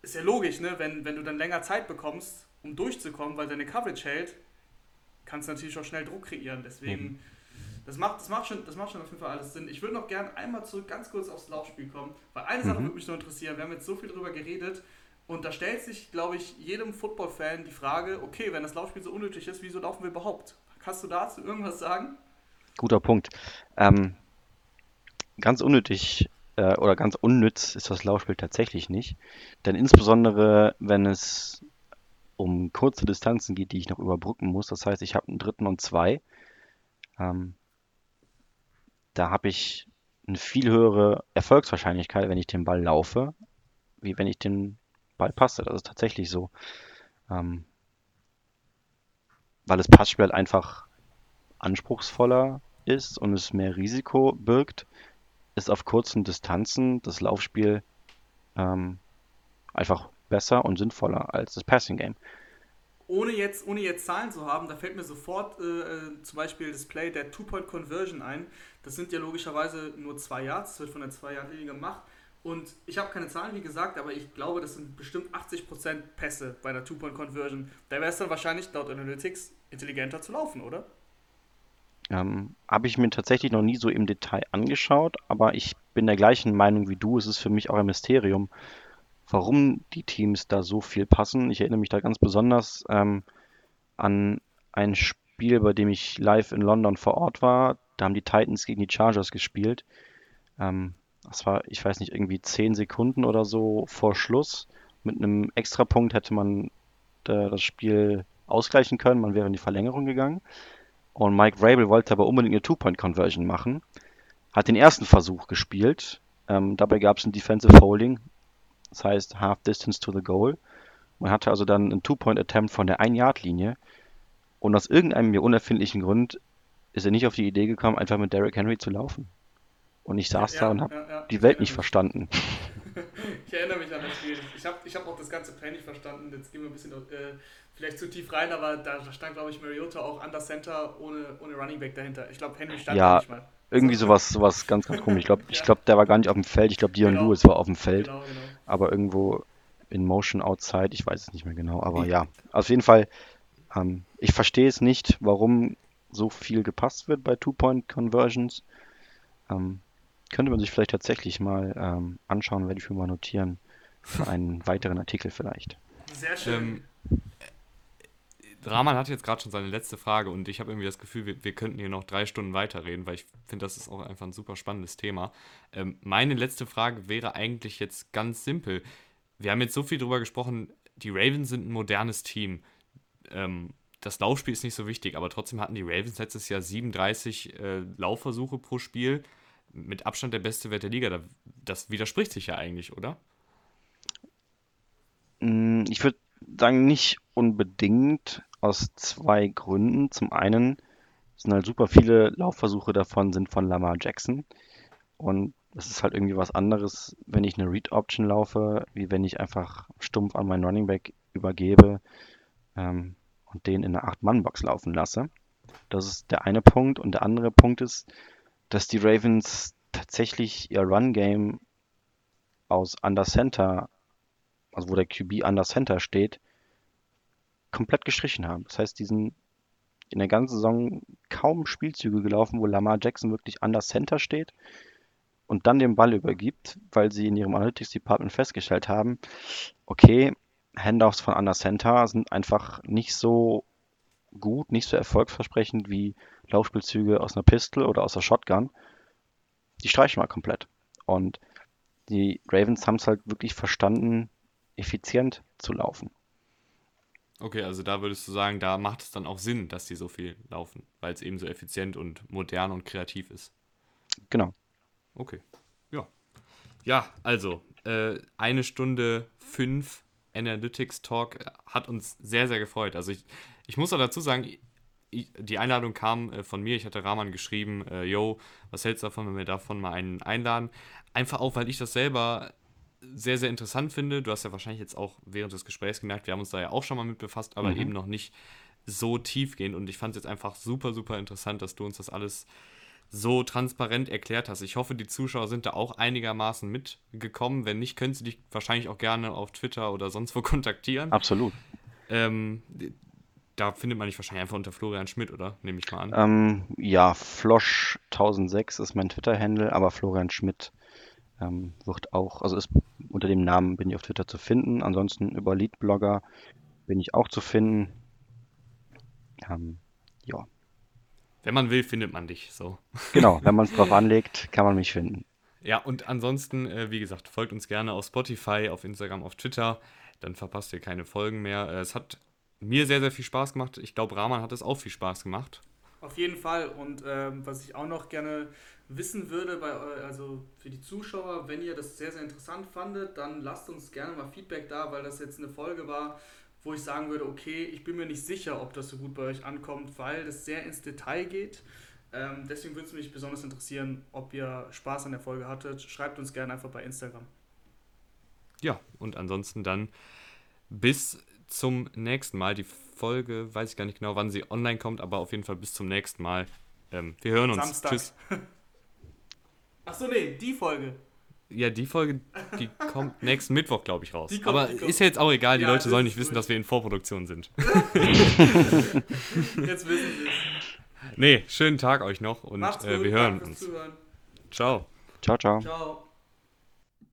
ist ja logisch, ne? wenn, wenn du dann länger Zeit bekommst, um durchzukommen, weil deine Coverage hält, kannst du natürlich auch schnell Druck kreieren. Deswegen, mhm. das, macht, das, macht schon, das macht schon auf jeden Fall alles Sinn. Ich würde noch gerne einmal zurück ganz kurz aufs Laufspiel kommen, weil eine mhm. Sache würde mich nur interessieren. Wir haben jetzt so viel darüber geredet und da stellt sich, glaube ich, jedem Football-Fan die Frage, okay, wenn das Laufspiel so unnötig ist, wieso laufen wir überhaupt? Kannst du dazu irgendwas sagen? Guter Punkt. Ähm, ganz unnötig äh, oder ganz unnütz ist das Laufspiel tatsächlich nicht. Denn insbesondere, wenn es um kurze Distanzen geht, die ich noch überbrücken muss, das heißt, ich habe einen dritten und zwei, ähm, da habe ich eine viel höhere Erfolgswahrscheinlichkeit, wenn ich den Ball laufe, wie wenn ich den Ball passe. Das ist tatsächlich so. Ähm, weil das Passspiel halt einfach anspruchsvoller ist und es mehr Risiko birgt, ist auf kurzen Distanzen das Laufspiel ähm, einfach besser und sinnvoller als das Passing Game. Ohne jetzt, ohne jetzt Zahlen zu haben, da fällt mir sofort äh, äh zum Beispiel das Play der Two-Point-Conversion ein. Das sind ja logischerweise nur zwei Yards, das wird von der Zwei-Yard-Linie gemacht. Und ich habe keine Zahlen, wie gesagt, aber ich glaube, das sind bestimmt 80% Pässe bei der Two-Point-Conversion. Da wäre es dann wahrscheinlich laut Analytics intelligenter zu laufen, oder? Ähm, habe ich mir tatsächlich noch nie so im Detail angeschaut, aber ich bin der gleichen Meinung wie du. Es ist für mich auch ein Mysterium, warum die Teams da so viel passen. Ich erinnere mich da ganz besonders ähm, an ein Spiel, bei dem ich live in London vor Ort war. Da haben die Titans gegen die Chargers gespielt. Ähm, das war, ich weiß nicht, irgendwie 10 Sekunden oder so vor Schluss. Mit einem Extrapunkt hätte man äh, das Spiel ausgleichen können. Man wäre in die Verlängerung gegangen. Und Mike Rabel wollte aber unbedingt eine Two-Point-Conversion machen. Hat den ersten Versuch gespielt. Ähm, dabei gab es ein Defensive Holding. Das heißt Half Distance to the Goal. Man hatte also dann einen Two-Point-Attempt von der 1-Yard-Linie. Und aus irgendeinem mir unerfindlichen Grund ist er nicht auf die Idee gekommen, einfach mit Derrick Henry zu laufen. Und ich saß ja, da und habe ja, ja. die Welt nicht verstanden. ich erinnere mich an das Spiel. Ich habe ich hab auch das ganze Play nicht verstanden. Jetzt gehen wir ein bisschen äh, vielleicht zu tief rein, aber da stand, glaube ich, Mariota auch under Center ohne, ohne Running Back dahinter. Ich glaube, Henry stand ja, nicht mal. Irgendwie sowas, sowas ganz, ganz komisch. Ich glaube, ich glaub, der war gar nicht auf dem Feld. Ich glaube, Dion genau. Lewis war auf dem Feld. Genau, genau. Aber irgendwo in Motion Outside, ich weiß es nicht mehr genau. Aber ja, auf jeden Fall, ähm, ich verstehe es nicht, warum so viel gepasst wird bei Two-Point-Conversions. Ähm, könnte man sich vielleicht tatsächlich mal ähm, anschauen, werde ich mir mal notieren. Für einen weiteren Artikel vielleicht. Sehr schön. Rahman hat jetzt gerade schon seine letzte Frage und ich habe irgendwie das Gefühl, wir, wir, könnten hier noch drei Stunden weiterreden, weil ich finde, das ist auch einfach ein super spannendes Thema. Ähm, meine letzte Frage wäre eigentlich jetzt ganz simpel. Wir haben jetzt so viel darüber gesprochen, die Ravens sind ein modernes Team. Ähm, das Laufspiel ist nicht so wichtig, aber trotzdem hatten die Ravens letztes Jahr 37 äh, Laufversuche pro Spiel. Mit Abstand der beste Wert der Liga. Das widerspricht sich ja eigentlich, oder? Mm, ich würde sagen, nicht unbedingt aus zwei Gründen. Zum einen sind halt super viele Laufversuche davon sind von Lamar Jackson. Und es ist halt irgendwie was anderes, wenn ich eine Read-Option laufe, wie wenn ich einfach stumpf an meinen Running Back übergebe ähm, und den in eine 8-Mann-Box laufen lasse. Das ist der eine Punkt. Und der andere Punkt ist, dass die Ravens tatsächlich ihr Run-Game aus Under Center, also wo der QB Under Center steht, komplett gestrichen haben. Das heißt, die sind in der ganzen Saison kaum Spielzüge gelaufen, wo Lamar Jackson wirklich an das Center steht und dann den Ball übergibt, weil sie in ihrem Analytics Department festgestellt haben, okay, Handoffs von Under Center sind einfach nicht so gut, nicht so erfolgsversprechend wie Laufspielzüge aus einer Pistol oder aus der Shotgun. Die streichen wir komplett. Und die Ravens haben es halt wirklich verstanden, effizient zu laufen. Okay, also da würdest du sagen, da macht es dann auch Sinn, dass die so viel laufen, weil es eben so effizient und modern und kreativ ist. Genau. Okay. Ja. Ja, also äh, eine Stunde fünf Analytics Talk hat uns sehr, sehr gefreut. Also ich, ich muss auch dazu sagen, ich, die Einladung kam äh, von mir. Ich hatte Rahman geschrieben, äh, yo, was hältst du davon, wenn wir davon mal einen einladen? Einfach auch, weil ich das selber sehr, sehr interessant finde. Du hast ja wahrscheinlich jetzt auch während des Gesprächs gemerkt, wir haben uns da ja auch schon mal mit befasst, aber mhm. eben noch nicht so tiefgehend. Und ich fand es jetzt einfach super, super interessant, dass du uns das alles so transparent erklärt hast. Ich hoffe, die Zuschauer sind da auch einigermaßen mitgekommen. Wenn nicht, können sie dich wahrscheinlich auch gerne auf Twitter oder sonst wo kontaktieren. Absolut. Ähm, da findet man dich wahrscheinlich einfach unter Florian Schmidt, oder? Nehme ich mal an. Ähm, ja, Flosch1006 ist mein Twitter-Handle, aber Florian Schmidt ähm, wird auch, also ist unter dem Namen bin ich auf Twitter zu finden. Ansonsten über Leadblogger bin ich auch zu finden. Ähm, ja. Wenn man will, findet man dich. So. Genau, wenn man es drauf anlegt, kann man mich finden. Ja, und ansonsten, äh, wie gesagt, folgt uns gerne auf Spotify, auf Instagram, auf Twitter. Dann verpasst ihr keine Folgen mehr. Äh, es hat mir sehr, sehr viel Spaß gemacht. Ich glaube, Rahman hat es auch viel Spaß gemacht. Auf jeden Fall. Und ähm, was ich auch noch gerne wissen würde, bei, also für die Zuschauer, wenn ihr das sehr, sehr interessant fandet, dann lasst uns gerne mal Feedback da, weil das jetzt eine Folge war, wo ich sagen würde, okay, ich bin mir nicht sicher, ob das so gut bei euch ankommt, weil das sehr ins Detail geht. Ähm, deswegen würde es mich besonders interessieren, ob ihr Spaß an der Folge hattet. Schreibt uns gerne einfach bei Instagram. Ja, und ansonsten dann bis zum nächsten Mal. Die Folge, weiß ich gar nicht genau, wann sie online kommt, aber auf jeden Fall bis zum nächsten Mal. Ähm, wir hören uns. Samstag. Tschüss. Achso, nee, die Folge. Ja, die Folge, die kommt nächsten Mittwoch, glaube ich, raus. Kommt, Aber ist ja jetzt auch egal, die ja, Leute sollen nicht wissen, dass wir in Vorproduktion sind. jetzt wissen sie es. Nee, schönen Tag euch noch und äh, wir hören uns. Ciao. Ciao, ciao. Ciao.